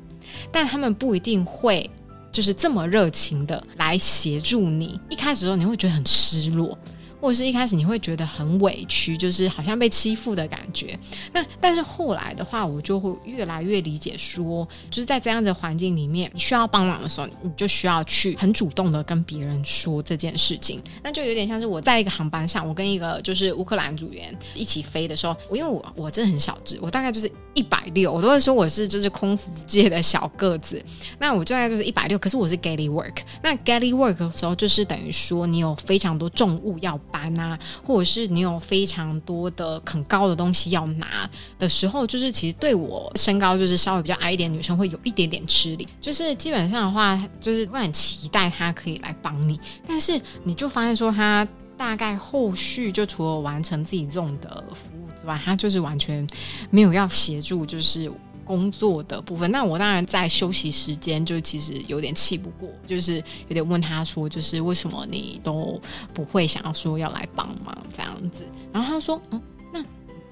但他们不一定会就是这么热情的来协助你。一开始的时候你会觉得很失落。或者是一开始你会觉得很委屈，就是好像被欺负的感觉。那但是后来的话，我就会越来越理解说，就是在这样的环境里面，你需要帮忙的时候，你就需要去很主动的跟别人说这件事情。那就有点像是我在一个航班上，我跟一个就是乌克兰组员一起飞的时候，因为我我真的很小只，我大概就是一百六，我都会说我是就是空服界的小个子。那我就大概就是一百六，可是我是 g a l l y work。那 g a l l y work 的时候，就是等于说你有非常多重物要。班啊，或者是你有非常多的很高的东西要拿的时候，就是其实对我身高就是稍微比较矮一点女生会有一点点吃力。就是基本上的话，就是会很期待他可以来帮你，但是你就发现说他大概后续就除了完成自己这种的服务之外，他就是完全没有要协助，就是。工作的部分，那我当然在休息时间就其实有点气不过，就是有点问他说，就是为什么你都不会想要说要来帮忙这样子？然后他说，嗯，那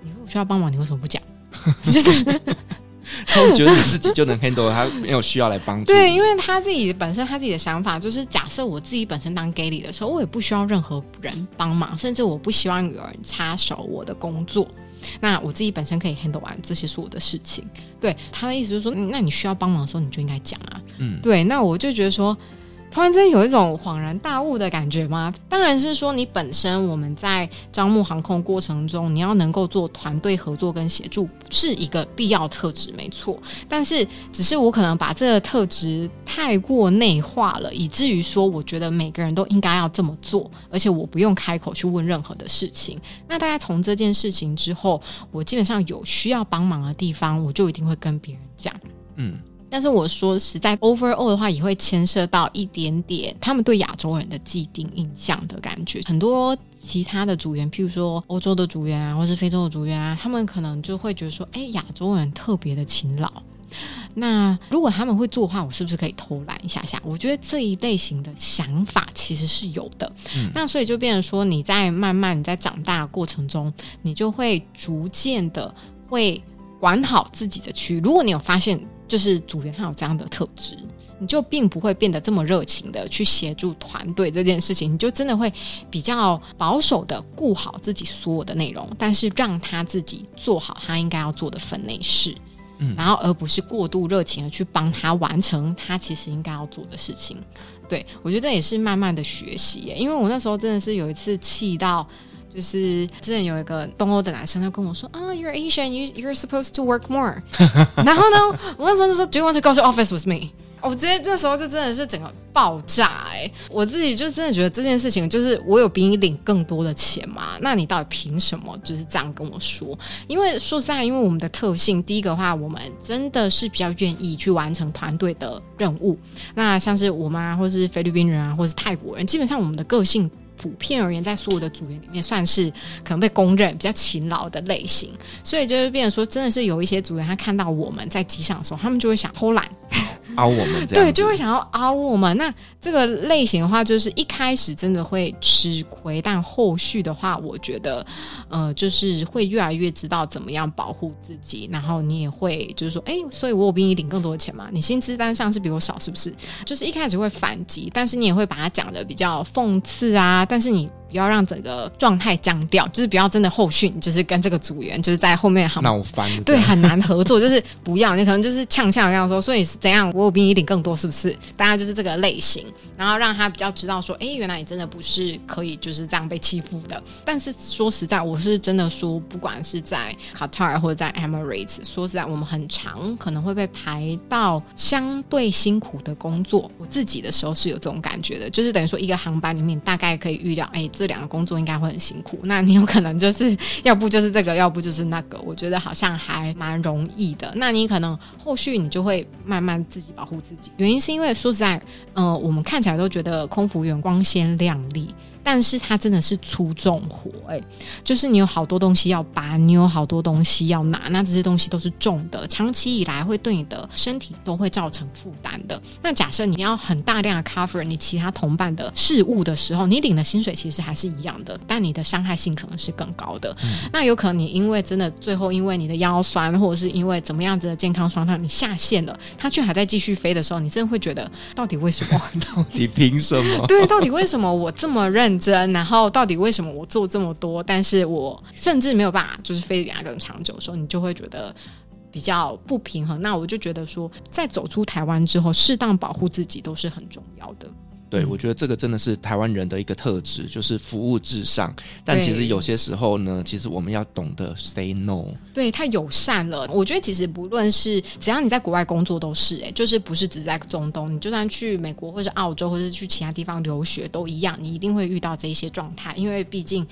你如果需要帮忙，你为什么不讲？<laughs> 就是他会觉得你自己就能 handle，他没有需要来帮助。对，因为他自己本身他自己的想法就是，假设我自己本身当 galley 的时候，我也不需要任何人帮忙，甚至我不希望有人插手我的工作。那我自己本身可以 handle 完这些是我的事情。对，他的意思就是说，那你需要帮忙的时候，你就应该讲啊。嗯，对，那我就觉得说。突然间有一种恍然大悟的感觉吗？当然是说你本身我们在招募航空过程中，你要能够做团队合作跟协助，是一个必要特质，没错。但是只是我可能把这个特质太过内化了，以至于说我觉得每个人都应该要这么做，而且我不用开口去问任何的事情。那大概从这件事情之后，我基本上有需要帮忙的地方，我就一定会跟别人讲。嗯。但是我说实在，overall 的话也会牵涉到一点点他们对亚洲人的既定印象的感觉。很多其他的组员，譬如说欧洲的组员啊，或是非洲的组员啊，他们可能就会觉得说，哎，亚洲人特别的勤劳。那如果他们会做的话，我是不是可以偷懒一下下？我觉得这一类型的想法其实是有的。嗯。那所以就变成说，你在慢慢你在长大的过程中，你就会逐渐的会管好自己的区域。如果你有发现，就是组员他有这样的特质，你就并不会变得这么热情的去协助团队这件事情，你就真的会比较保守的顾好自己所有的内容，但是让他自己做好他应该要做的分内事，嗯，然后而不是过度热情的去帮他完成他其实应该要做的事情。对，我觉得这也是慢慢的学习耶，因为我那时候真的是有一次气到。就是之前有一个东欧的男生，他跟我说啊、，You're Asian, you you're supposed to work more。<laughs> 然后呢，我那时候就说，Do you want to go to office with me？我直接这时候就真的是整个爆炸哎、我自己就真的觉得这件事情，就是我有比你领更多的钱嘛？那你到底凭什么就是这样跟我说？因为说实在，因为我们的特性，第一个话，我们真的是比较愿意去完成团队的任务。那像是我妈，或是菲律宾人啊，或是泰国人，基本上我们的个性。普遍而言，在所有的组员里面，算是可能被公认比较勤劳的类型，所以就是变成说，真的是有一些组员，他看到我们在机上的时候，他们就会想偷懒。凹我们，对，<laughs> 就会想要凹我们。那这个类型的话，就是一开始真的会吃亏，但后续的话，我觉得，呃，就是会越来越知道怎么样保护自己。然后你也会就是说，哎，所以我有比你领更多的钱嘛？你薪资单上是比我少，是不是？就是一开始会反击，但是你也会把它讲的比较讽刺啊。但是你。不要让整个状态僵掉，就是不要真的后续，你就是跟这个组员就是在后面很闹翻，对，很难合作，就是不要，你可能就是呛呛这样说，所以是怎样，我有比你领更多，是不是？大家就是这个类型，然后让他比较知道说，哎，原来你真的不是可以就是这样被欺负的。但是说实在，我是真的说，不管是在卡塔尔或者在 Emirates，说实在，我们很长可能会被排到相对辛苦的工作。我自己的时候是有这种感觉的，就是等于说一个航班里面大概可以预料，哎。这两个工作应该会很辛苦，那你有可能就是要不就是这个，要不就是那个。我觉得好像还蛮容易的。那你可能后续你就会慢慢自己保护自己。原因是因为说实在，呃，我们看起来都觉得空服员光鲜亮丽。但是它真的是粗重活，哎，就是你有好多东西要拔，你有好多东西要拿，那这些东西都是重的，长期以来会对你的身体都会造成负担的。那假设你要很大量的 cover 你其他同伴的事物的时候，你领的薪水其实还是一样的，但你的伤害性可能是更高的。嗯、那有可能你因为真的最后因为你的腰酸，或者是因为怎么样子的健康状态，你下线了，它却还在继续飞的时候，你真的会觉得到底为什么？<laughs> 到底凭什么？对，到底为什么我这么认？真，然后到底为什么我做这么多，但是我甚至没有办法，就是飞得比他更长久的时候，你就会觉得比较不平衡。那我就觉得说，在走出台湾之后，适当保护自己都是很重要的。对，我觉得这个真的是台湾人的一个特质，就是服务至上。但其实有些时候呢，其实我们要懂得 say no。对，太友善了。我觉得其实不论是只要你在国外工作都是，哎，就是不是只在中东，你就算去美国或者澳洲，或者是去其他地方留学都一样，你一定会遇到这一些状态，因为毕竟。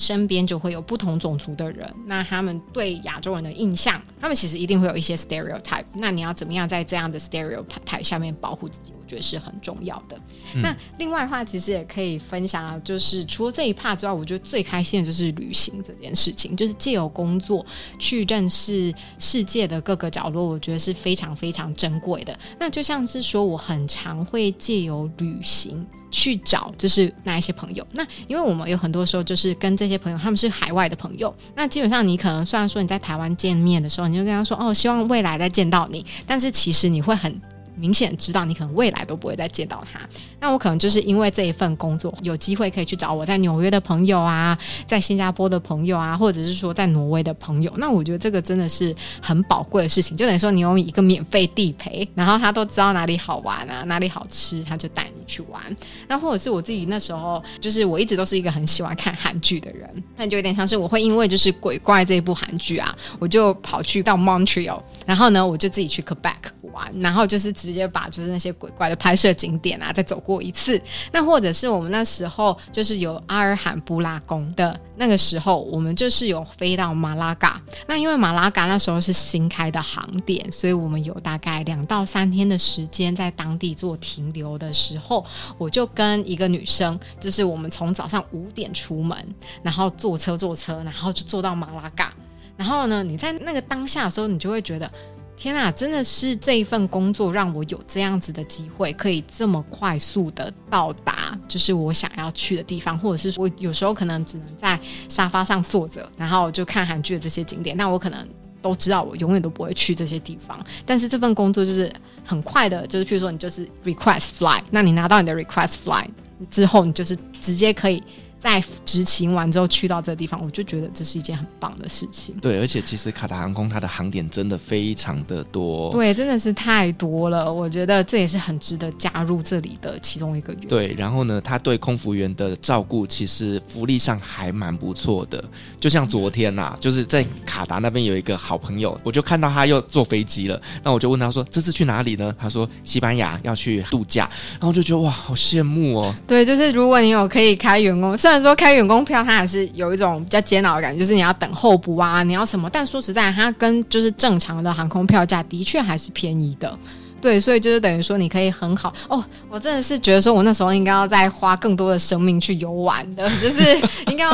身边就会有不同种族的人，那他们对亚洲人的印象，他们其实一定会有一些 stereotype。那你要怎么样在这样的 stereotype 下面保护自己？我觉得是很重要的。嗯、那另外的话，其实也可以分享，就是除了这一 part 之外，我觉得最开心的就是旅行这件事情，就是借由工作去认识世界的各个角落，我觉得是非常非常珍贵的。那就像是说，我很常会借由旅行。去找就是那一些朋友，那因为我们有很多时候就是跟这些朋友，他们是海外的朋友，那基本上你可能虽然说你在台湾见面的时候，你就跟他说哦，希望未来再见到你，但是其实你会很明显知道你可能未来都不会再见到他。那我可能就是因为这一份工作，有机会可以去找我在纽约的朋友啊，在新加坡的朋友啊，或者是说在挪威的朋友。那我觉得这个真的是很宝贵的事情，就等于说你有一个免费地陪，然后他都知道哪里好玩啊，哪里好吃，他就带你去玩。那或者是我自己那时候，就是我一直都是一个很喜欢看韩剧的人，那就有点像是我会因为就是鬼怪这一部韩剧啊，我就跑去到 Montreal，然后呢，我就自己去 Quebec 玩，然后就是直接把就是那些鬼怪的拍摄景点啊再走过一次。那或者是我们那时候就是有阿尔罕布拉宫的那个时候，我们就是有飞到马拉嘎。那因为马拉嘎那时候是新开的航点，所以我们有大概两到三天的时间在当地做停留的时候，我就跟一个女生，就是我们从早上五点出门，然后坐车坐车，然后就坐到马拉嘎。然后呢，你在那个当下的时候，你就会觉得。天啊，真的是这一份工作让我有这样子的机会，可以这么快速的到达，就是我想要去的地方，或者是我有时候可能只能在沙发上坐着，然后就看韩剧的这些景点。那我可能都知道，我永远都不会去这些地方。但是这份工作就是很快的，就是譬如说你就是 request fly，那你拿到你的 request fly 之后，你就是直接可以。在执勤完之后去到这个地方，我就觉得这是一件很棒的事情。对，而且其实卡达航空它的航点真的非常的多。对，真的是太多了。我觉得这也是很值得加入这里的其中一个原因。对，然后呢，他对空服员的照顾其实福利上还蛮不错的。就像昨天呐、啊，就是在卡达那边有一个好朋友，我就看到他又坐飞机了。那我就问他说：“这次去哪里呢？”他说：“西班牙要去度假。”然后我就觉得哇，好羡慕哦。对，就是如果你有可以开员工。虽然说开员工票，它还是有一种比较煎熬的感觉，就是你要等候补啊，你要什么？但说实在，它跟就是正常的航空票价的确还是便宜的，对，所以就是等于说你可以很好哦。我真的是觉得说，我那时候应该要再花更多的生命去游玩的，<laughs> 就是应该要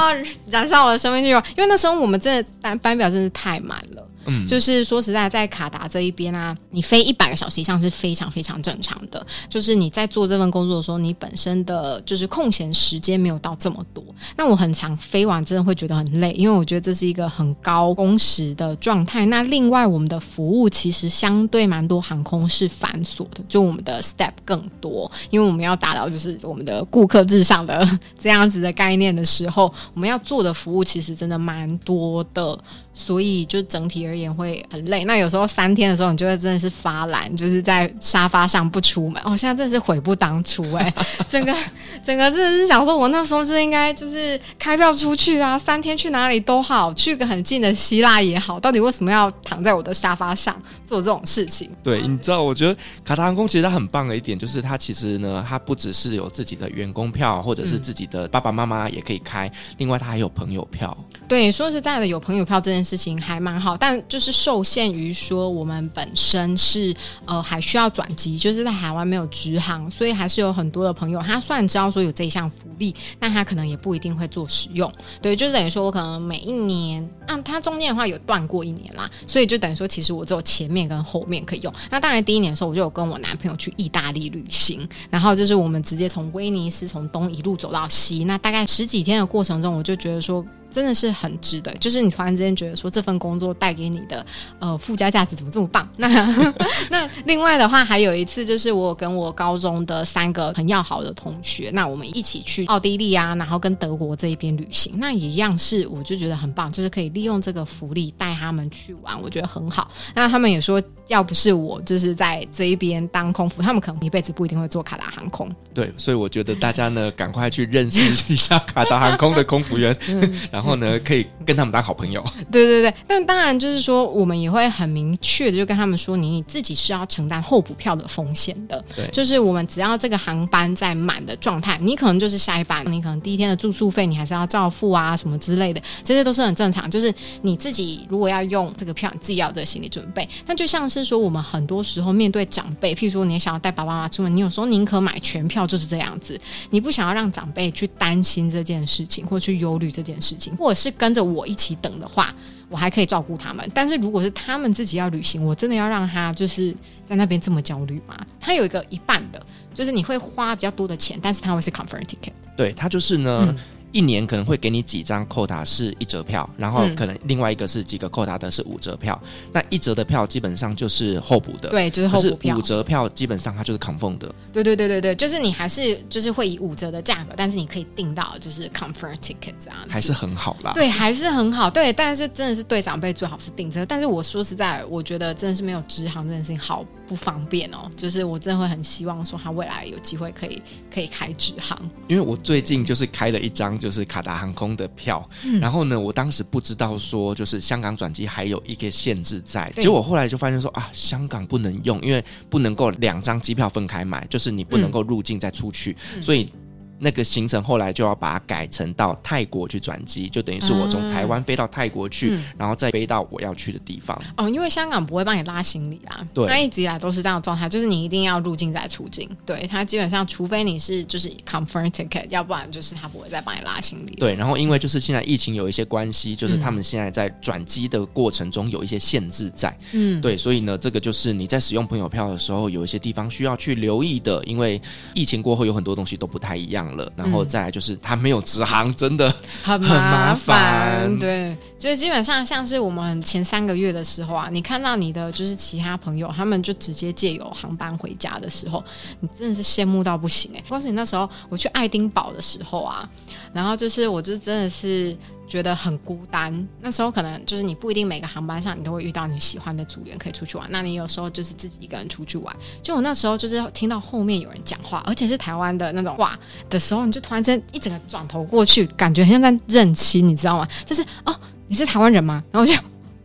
燃烧我的生命去游，因为那时候我们真的班班表真是太满了。嗯，就是说实在，在卡达这一边啊，你飞一百个小时以上是非常非常正常的。就是你在做这份工作的时候，你本身的就是空闲时间没有到这么多。那我很常飞完，真的会觉得很累，因为我觉得这是一个很高工时的状态。那另外，我们的服务其实相对蛮多航空是繁琐的，就我们的 step 更多，因为我们要达到就是我们的顾客至上的 <laughs> 这样子的概念的时候，我们要做的服务其实真的蛮多的。所以就整体而言会很累。那有时候三天的时候，你就会真的是发懒，就是在沙发上不出门。哦，现在真的是悔不当初哎、<laughs> 欸！整个整个真的是想说，我那时候就应该就是开票出去啊，三天去哪里都好，去个很近的希腊也好。到底为什么要躺在我的沙发上做这种事情？对，你知道，我觉得卡塔航空其实它很棒的一点，就是它其实呢，它不只是有自己的员工票，或者是自己的爸爸妈妈也可以开，嗯、另外它还有朋友票。对，说实在的，有朋友票这件事情还蛮好，但就是受限于说我们本身是呃还需要转机，就是在海湾没有直航，所以还是有很多的朋友，他虽然知道说有这一项福利，但他可能也不一定会做使用。对，就等于说我可能每一年啊，他中间的话有断过一年啦，所以就等于说其实我只有前面跟后面可以用。那当然第一年的时候，我就有跟我男朋友去意大利旅行，然后就是我们直接从威尼斯从东一路走到西，那大概十几天的过程中，我就觉得说。真的是很值得，就是你突然之间觉得说这份工作带给你的呃附加价值怎么这么棒？<laughs> 那 <laughs> 那另外的话，还有一次就是我跟我高中的三个很要好的同学，那我们一起去奥地利啊，然后跟德国这一边旅行，那一样是我就觉得很棒，就是可以利用这个福利带他们去玩，我觉得很好。那他们也说，要不是我就是在这一边当空服，他们可能一辈子不一定会做卡达航空。对，所以我觉得大家呢，赶快去认识一下卡达航空的空服员，<laughs> 然后呢，可以跟他们当好朋友。对对对，但当然就是说，我们也会很明确的就跟他们说，你自己是要承担候补票的风险的。对，就是我们只要这个航班在满的状态，你可能就是下一班，你可能第一天的住宿费你还是要照付啊，什么之类的，这些都是很正常。就是你自己如果要用这个票，你自己要有这个心理准备。那就像是说，我们很多时候面对长辈，譬如说你也想要带爸爸妈妈出门，你有时候宁可买全票，就是这样子，你不想要让长辈去担心这件事情，或去忧虑这件事情，或者是跟着我一起等的话，我还可以照顾他们。但是如果是他们自己要旅行，我真的要让他就是在那边这么焦虑吗？他有一个一半的，就是你会花比较多的钱，但是他会是 c o n f e r e n ticket。对，他就是呢。嗯一年可能会给你几张扣打是一折票，然后可能另外一个是几个扣打的是五折票。嗯、那一折的票基本上就是候补的，对，就是候补票。五折票基本上它就是 confirm 的。对对对对对，就是你还是就是会以五折的价格，但是你可以订到就是 confirm ticket 这样子，还是很好啦。对，还是很好。对，但是真的是对长辈最好是订车。但是我说实在，我觉得真的是没有直航这件事情好不方便哦。就是我真的会很希望说他未来有机会可以可以开直航，因为我最近就是开了一张就是卡达航空的票，嗯、然后呢，我当时不知道说就是香港转机还有一个限制在，结果后来就发现说啊，香港不能用，因为不能够两张机票分开买，就是你不能够入境再出去，嗯、所以。那个行程后来就要把它改成到泰国去转机，就等于是我从台湾飞到泰国去，嗯、然后再飞到我要去的地方。哦，因为香港不会帮你拉行李啊，对，它一直以来都是这样的状态，就是你一定要入境再出境。对，它基本上除非你是就是 confirm ticket，要不然就是他不会再帮你拉行李。对，然后因为就是现在疫情有一些关系，就是他们现在在转机的过程中有一些限制在，嗯，对，所以呢，这个就是你在使用朋友票的时候，有一些地方需要去留意的，因为疫情过后有很多东西都不太一样了，然后再来。就是他没有直航，真的很麻烦。对，就是基本上像是我们前三个月的时候啊，你看到你的就是其他朋友，他们就直接借由航班回家的时候，你真的是羡慕到不行哎！光是你那时候我去爱丁堡的时候啊，然后就是我就真的是。觉得很孤单，那时候可能就是你不一定每个航班上你都会遇到你喜欢的组员可以出去玩，那你有时候就是自己一个人出去玩。就我那时候就是听到后面有人讲话，而且是台湾的那种话的时候，你就突然间一整个转头过去，感觉很像在认亲，你知道吗？就是哦，你是台湾人吗？然后就。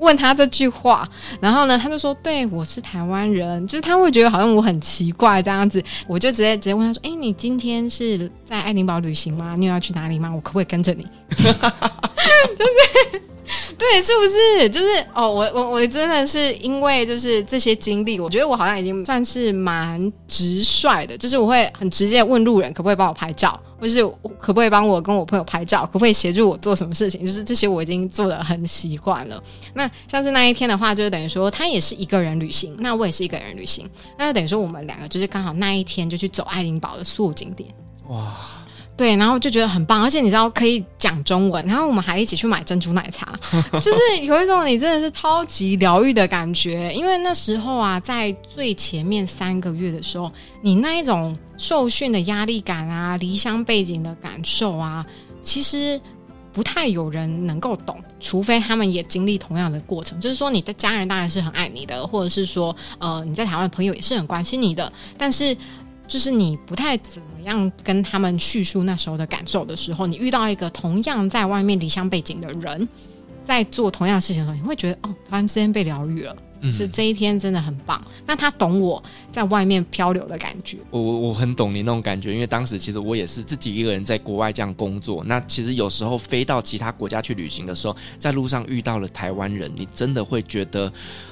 问他这句话，然后呢，他就说：“对，我是台湾人。”就是他会觉得好像我很奇怪这样子，我就直接直接问他说：“哎，你今天是在爱丁堡旅行吗？你有要去哪里吗？我可不可以跟着你？” <laughs> 就是。<laughs> 对，是不是？就是哦，我我我真的是因为就是这些经历，我觉得我好像已经算是蛮直率的，就是我会很直接问路人可不可以帮我拍照，或是可不可以帮我跟我朋友拍照，可不可以协助我做什么事情，就是这些我已经做得很习惯了。那像是那一天的话，就是等于说他也是一个人旅行，那我也是一个人旅行，那就等于说我们两个就是刚好那一天就去走爱丁堡的所有景点。哇！对，然后就觉得很棒，而且你知道可以讲中文，然后我们还一起去买珍珠奶茶，<laughs> 就是有一种你真的是超级疗愈的感觉。因为那时候啊，在最前面三个月的时候，你那一种受训的压力感啊，离乡背景的感受啊，其实不太有人能够懂，除非他们也经历同样的过程。就是说，你的家人当然是很爱你的，或者是说，呃，你在台湾的朋友也是很关心你的，但是。就是你不太怎么样跟他们叙述那时候的感受的时候，你遇到一个同样在外面离乡背景的人，在做同样的事情的时候，你会觉得哦，突然之间被疗愈了，就是这一天真的很棒。嗯、那他懂我在外面漂流的感觉，我我我很懂你那种感觉，因为当时其实我也是自己一个人在国外这样工作。那其实有时候飞到其他国家去旅行的时候，在路上遇到了台湾人，你真的会觉得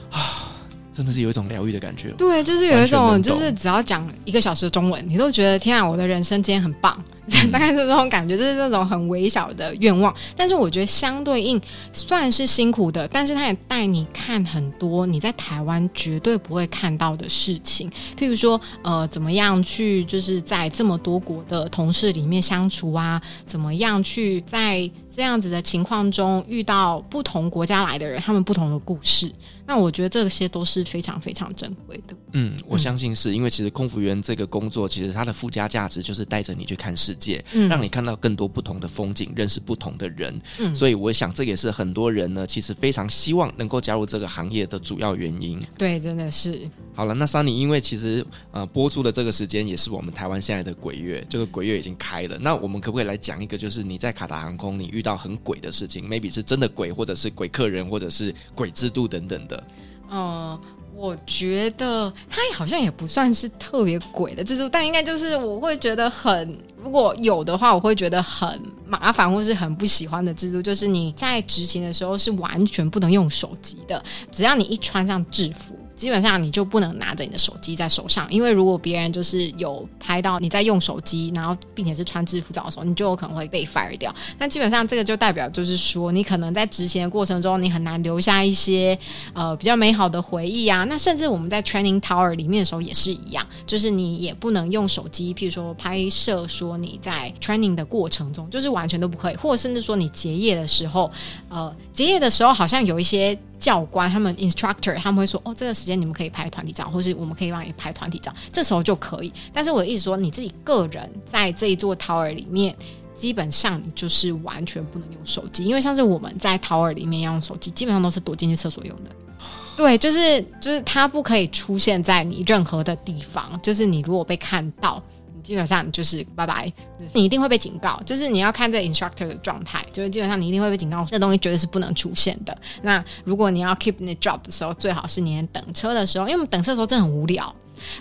啊。真的是有一种疗愈的感觉。对，就是有一种，就是只要讲一个小时的中文，你都觉得天啊，我的人生今天很棒。嗯、大概是这种感觉，就是这种很微小的愿望。但是我觉得相对应算是辛苦的，但是他也带你看很多你在台湾绝对不会看到的事情。譬如说，呃，怎么样去就是在这么多国的同事里面相处啊？怎么样去在这样子的情况中遇到不同国家来的人，他们不同的故事。那我觉得这些都是非常非常珍贵的。嗯，我相信是因为其实空服员这个工作，其实它的附加价值就是带着你去看世界，嗯，让你看到更多不同的风景，认识不同的人。嗯，所以我想这也是很多人呢，其实非常希望能够加入这个行业的主要原因。对，真的是。好了，那 Sunny，因为其实呃播出的这个时间也是我们台湾现在的鬼月，这个鬼月已经开了。那我们可不可以来讲一个，就是你在卡达航空你遇到很鬼的事情，maybe 是真的鬼，或者是鬼客人，或者是鬼制度等等的？嗯。我觉得它好像也不算是特别鬼的制度，但应该就是我会觉得很，如果有的话，我会觉得很麻烦或是很不喜欢的制度，就是你在执勤的时候是完全不能用手机的，只要你一穿上制服。基本上你就不能拿着你的手机在手上，因为如果别人就是有拍到你在用手机，然后并且是穿制服照的时候，你就有可能会被 fire 掉。那基本上这个就代表就是说，你可能在执行的过程中，你很难留下一些呃比较美好的回忆啊。那甚至我们在 training tower 里面的时候也是一样，就是你也不能用手机，譬如说拍摄说你在 training 的过程中，就是完全都不可以，或者甚至说你结业的时候，呃，结业的时候好像有一些。教官他们 instructor 他们会说哦，这个时间你们可以拍团体照，或是我们可以帮你拍团体照，这时候就可以。但是我的意思说，你自己个人在这一座 tower 里面，基本上你就是完全不能用手机，因为像是我们在 tower 里面要用手机，基本上都是躲进去厕所用的。<gasps> 对，就是就是它不可以出现在你任何的地方，就是你如果被看到。基本上就是拜拜，你一定会被警告。就是你要看这 instructor 的状态，就是基本上你一定会被警告，这东西绝对是不能出现的。那如果你要 keep 那 job 的时候，最好是你等车的时候，因为我们等车的时候真的很无聊。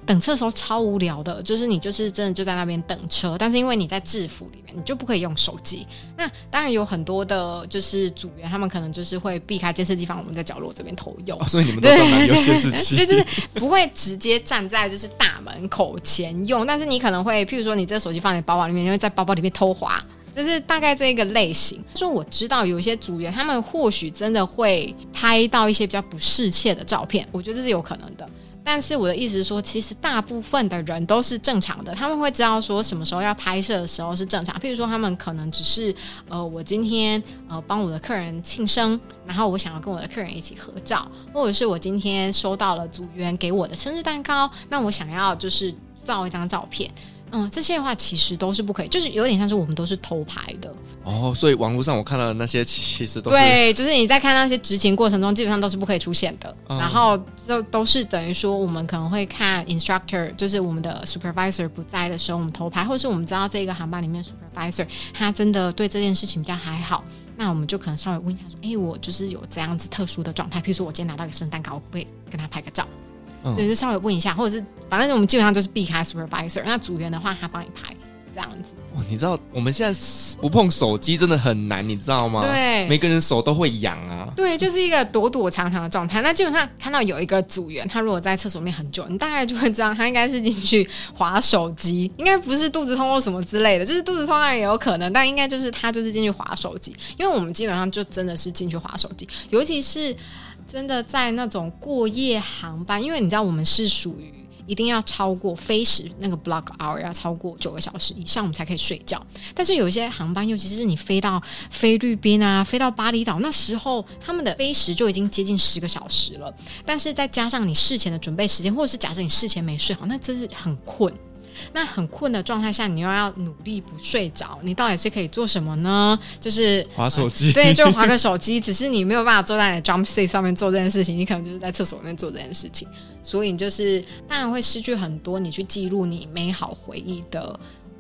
等车的时候超无聊的，就是你就是真的就在那边等车，但是因为你在制服里面，你就不可以用手机。那当然有很多的，就是组员他们可能就是会避开监视器，放我们在角落这边偷用。哦，所以你们都干嘛用监视器？对，就是不会直接站在就是大门口前用，但是你可能会，譬如说你这个手机放在包包里面，因为在包包里面偷滑，就是大概这一个类型。说我知道有一些组员，他们或许真的会拍到一些比较不适切的照片，我觉得这是有可能的。但是我的意思是说，其实大部分的人都是正常的，他们会知道说什么时候要拍摄的时候是正常。譬如说，他们可能只是呃，我今天呃帮我的客人庆生，然后我想要跟我的客人一起合照，或者是我今天收到了组员给我的生日蛋糕，那我想要就是照一张照片。嗯，这些的话其实都是不可以，就是有点像是我们都是偷拍的哦。所以网络上我看到的那些其实都是对，就是你在看那些执勤过程中，基本上都是不可以出现的。嗯、然后就都是等于说，我们可能会看 instructor，就是我们的 supervisor 不在的时候，我们偷拍，或是我们知道这个航班里面 supervisor 他真的对这件事情比较还好，那我们就可能稍微问一下说，哎，我就是有这样子特殊的状态，譬如说我今天拿到一个生日蛋糕，我会跟他拍个照。就稍微问一下，或者是反正我们基本上就是避开 supervisor。那组员的话，他帮你拍这样子。哦，你知道我们现在不碰手机真的很难，你知道吗？对，每个人手都会痒啊。对，就是一个躲躲藏藏的状态。那基本上看到有一个组员，他如果在厕所里面很久，你大概就会知道他应该是进去划手机，应该不是肚子痛或什么之类的。就是肚子痛当然也有可能，但应该就是他就是进去划手机。因为我们基本上就真的是进去划手机，尤其是。真的在那种过夜航班，因为你知道我们是属于一定要超过飞时那个 block hour 要超过九个小时以上，我们才可以睡觉。但是有一些航班，尤其是你飞到菲律宾啊，飞到巴厘岛，那时候他们的飞时就已经接近十个小时了。但是再加上你事前的准备时间，或者是假设你事前没睡好，那真是很困。那很困的状态下，你又要努力不睡着，你到底是可以做什么呢？就是划手机，对，就划个手机。只是你没有办法坐在你的 jump seat 上面做这件事情，你可能就是在厕所里面做这件事情，所以你就是当然会失去很多你去记录你美好回忆的。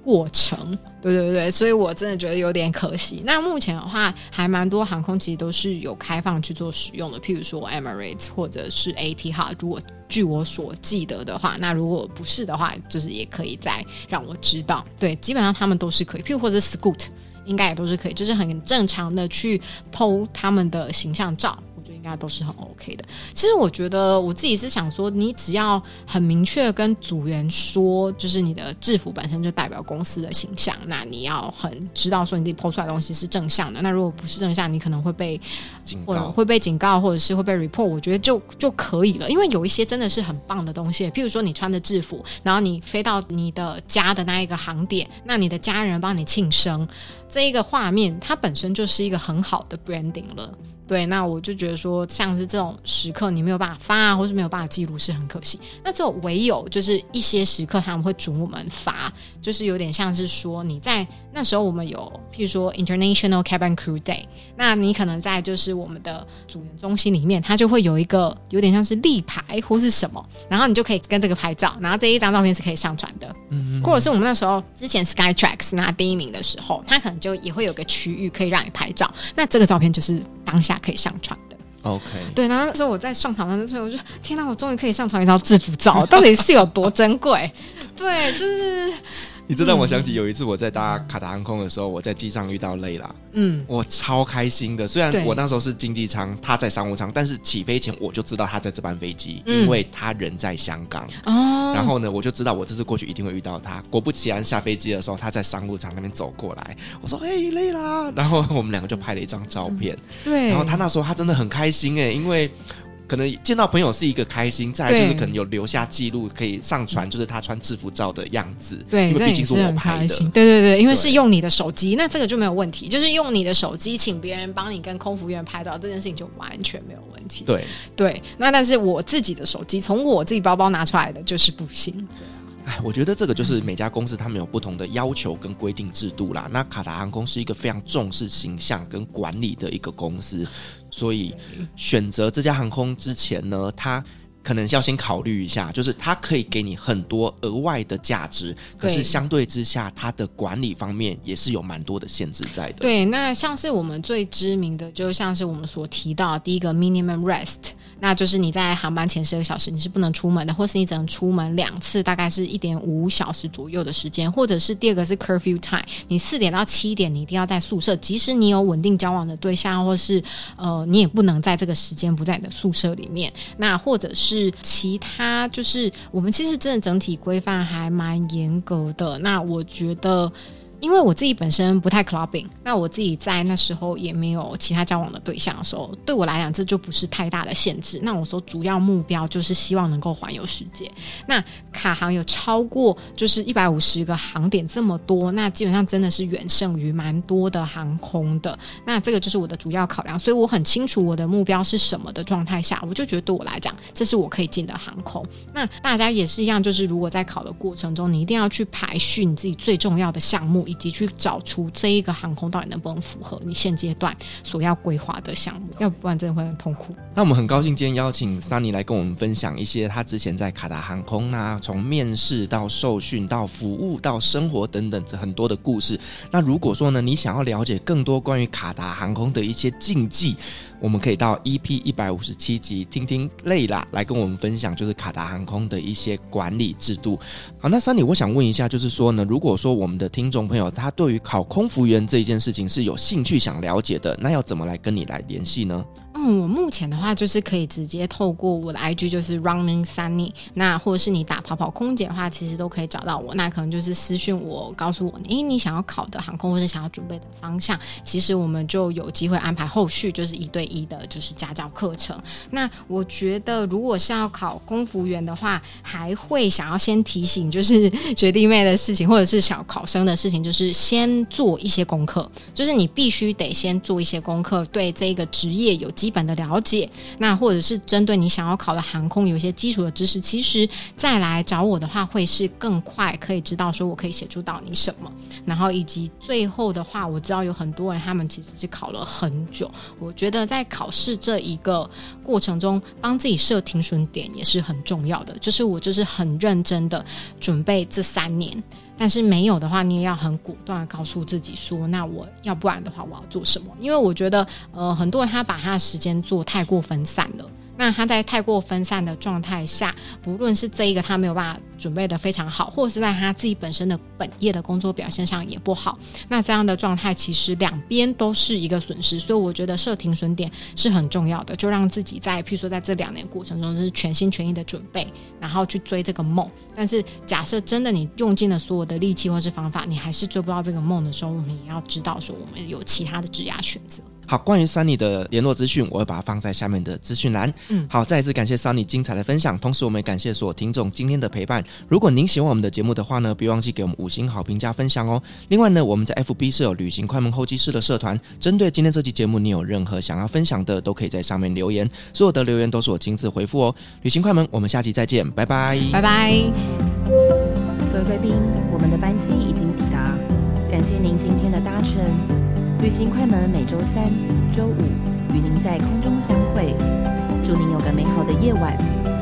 过程，对对对，所以我真的觉得有点可惜。那目前的话，还蛮多航空其实都是有开放去做使用的，譬如说 Emirates 或者是 Etihad。如果据我所记得的话，那如果不是的话，就是也可以再让我知道。对，基本上他们都是可以，譬如或者 Scoot 应该也都是可以，就是很正常的去 PO 他们的形象照。应该都是很 OK 的。其实我觉得我自己是想说，你只要很明确跟组员说，就是你的制服本身就代表公司的形象，那你要很知道说你自己 PO 出来的东西是正向的。那如果不是正向，你可能会被警告，会被警告，或者是会被 report。我觉得就就可以了，因为有一些真的是很棒的东西，譬如说你穿着制服，然后你飞到你的家的那一个航点，那你的家人帮你庆生，这一个画面它本身就是一个很好的 branding 了。对，那我就觉得说，像是这种时刻，你没有办法发啊，或是没有办法记录，是很可惜。那只有唯有就是一些时刻，他们会准我们发，就是有点像是说你在那时候，我们有譬如说 International Cabin Crew Day，那你可能在就是我们的组员中心里面，它就会有一个有点像是立牌或是什么，然后你就可以跟这个拍照，然后这一张照片是可以上传的。嗯，嗯，或者是我们那时候之前 Skytrax 拿第一名的时候，它可能就也会有个区域可以让你拍照，那这个照片就是当下。可以上传的，OK，对。然后那时候我在上场的时候，我就天哪，我终于可以上传一张制服照，到底是有多珍贵？<laughs> 对，就是你这让我想起有一次我在搭卡达航空的时候，我在机上遇到累啦，嗯，我超开心的。虽然我那时候是经济舱，他在商务舱，但是起飞前我就知道他在这班飞机，因为他人在香港。哦，然后呢，我就知道我这次过去一定会遇到他。果不其然，下飞机的时候他在商务舱那边走过来，我说：“嘿，蕾拉。”然后我们两个就拍了一张照片。对，然后他那时候他真的很开心哎，因为。可能见到朋友是一个开心，再来就是可能有留下记录可以上传，就是他穿制服照的样子。对，因为毕竟是我拍的。对对对，因为是用你的手机，那这个就没有问题。就是用你的手机请别人帮你跟空服员拍照，这件事情就完全没有问题。对对，那但是我自己的手机从我自己包包拿出来的就是不行。哎，我觉得这个就是每家公司他们有不同的要求跟规定制度啦。那卡达航空是一个非常重视形象跟管理的一个公司，所以选择这家航空之前呢，他。可能要先考虑一下，就是它可以给你很多额外的价值，可是相对之下，它的管理方面也是有蛮多的限制在的。对，那像是我们最知名的，就像是我们所提到第一个 minimum rest，那就是你在航班前十个小时你是不能出门的，或是你只能出门两次，大概是一点五小时左右的时间，或者是第二个是 curfew time，你四点到七点你一定要在宿舍，即使你有稳定交往的对象，或是呃你也不能在这个时间不在你的宿舍里面，那或者是。是其他，就是我们其实真的整体规范还蛮严格的。那我觉得。因为我自己本身不太 clubbing，那我自己在那时候也没有其他交往的对象的时候，对我来讲这就不是太大的限制。那我说主要目标就是希望能够环游世界。那卡航有超过就是一百五十个航点这么多，那基本上真的是远胜于蛮多的航空的。那这个就是我的主要考量，所以我很清楚我的目标是什么的状态下，我就觉得对我来讲，这是我可以进的航空。那大家也是一样，就是如果在考的过程中，你一定要去排序你自己最重要的项目。以及去找出这一个航空到底能不能符合你现阶段所要规划的项目，要不然真的会很痛苦。那我们很高兴今天邀请 Sunny 来跟我们分享一些他之前在卡达航空啊，从面试到受训到服务到生活等等这很多的故事。那如果说呢，你想要了解更多关于卡达航空的一些禁忌，我们可以到 EP 一百五十七集听听累啦来跟我们分享，就是卡达航空的一些管理制度。好，那 Sunny，我想问一下，就是说呢，如果说我们的听众朋友他对于考空服员这一件事情是有兴趣想了解的，那要怎么来跟你来联系呢？我目前的话就是可以直接透过我的 IG，就是 Running Sunny，那或者是你打跑跑空姐的话，其实都可以找到我。那可能就是私讯我，告诉我，诶，你想要考的航空或是想要准备的方向，其实我们就有机会安排后续就是一对一的，就是家教课程。那我觉得，如果是要考空服员的话，还会想要先提醒，就是学弟妹的事情，或者是小考生的事情，就是先做一些功课，就是你必须得先做一些功课，对这个职业有基。基本的了解，那或者是针对你想要考的航空有一些基础的知识，其实再来找我的话，会是更快可以知道说我可以协助到你什么。然后以及最后的话，我知道有很多人他们其实是考了很久，我觉得在考试这一个过程中，帮自己设停损点也是很重要的。就是我就是很认真的准备这三年。但是没有的话，你也要很果断的告诉自己说，那我要不然的话，我要做什么？因为我觉得，呃，很多人他把他的时间做太过分散了。那他在太过分散的状态下，不论是这一个他没有办法准备的非常好，或者是在他自己本身的本业的工作表现上也不好，那这样的状态其实两边都是一个损失。所以我觉得设停损点是很重要的，就让自己在譬如说在这两年过程中是全心全意的准备，然后去追这个梦。但是假设真的你用尽了所有的力气或是方法，你还是追不到这个梦的时候，我们也要知道说我们有其他的职涯选择。好，关于 Sunny 的联络资讯，我会把它放在下面的资讯栏。嗯，好，再一次感谢 Sunny 精彩的分享，同时我们也感谢所有听众今天的陪伴。如果您喜欢我们的节目的话呢，别忘记给我们五星好评加分享哦。另外呢，我们在 FB 设有旅行快门候机室的社团，针对今天这期节目，你有任何想要分享的，都可以在上面留言，所有的留言都是我亲自回复哦。旅行快门，我们下期再见，拜拜，拜拜。各位贵宾，我们的班机已经抵达，感谢您今天的搭乘。旅行快门每周三、周五与您在空中相会，祝您有个美好的夜晚。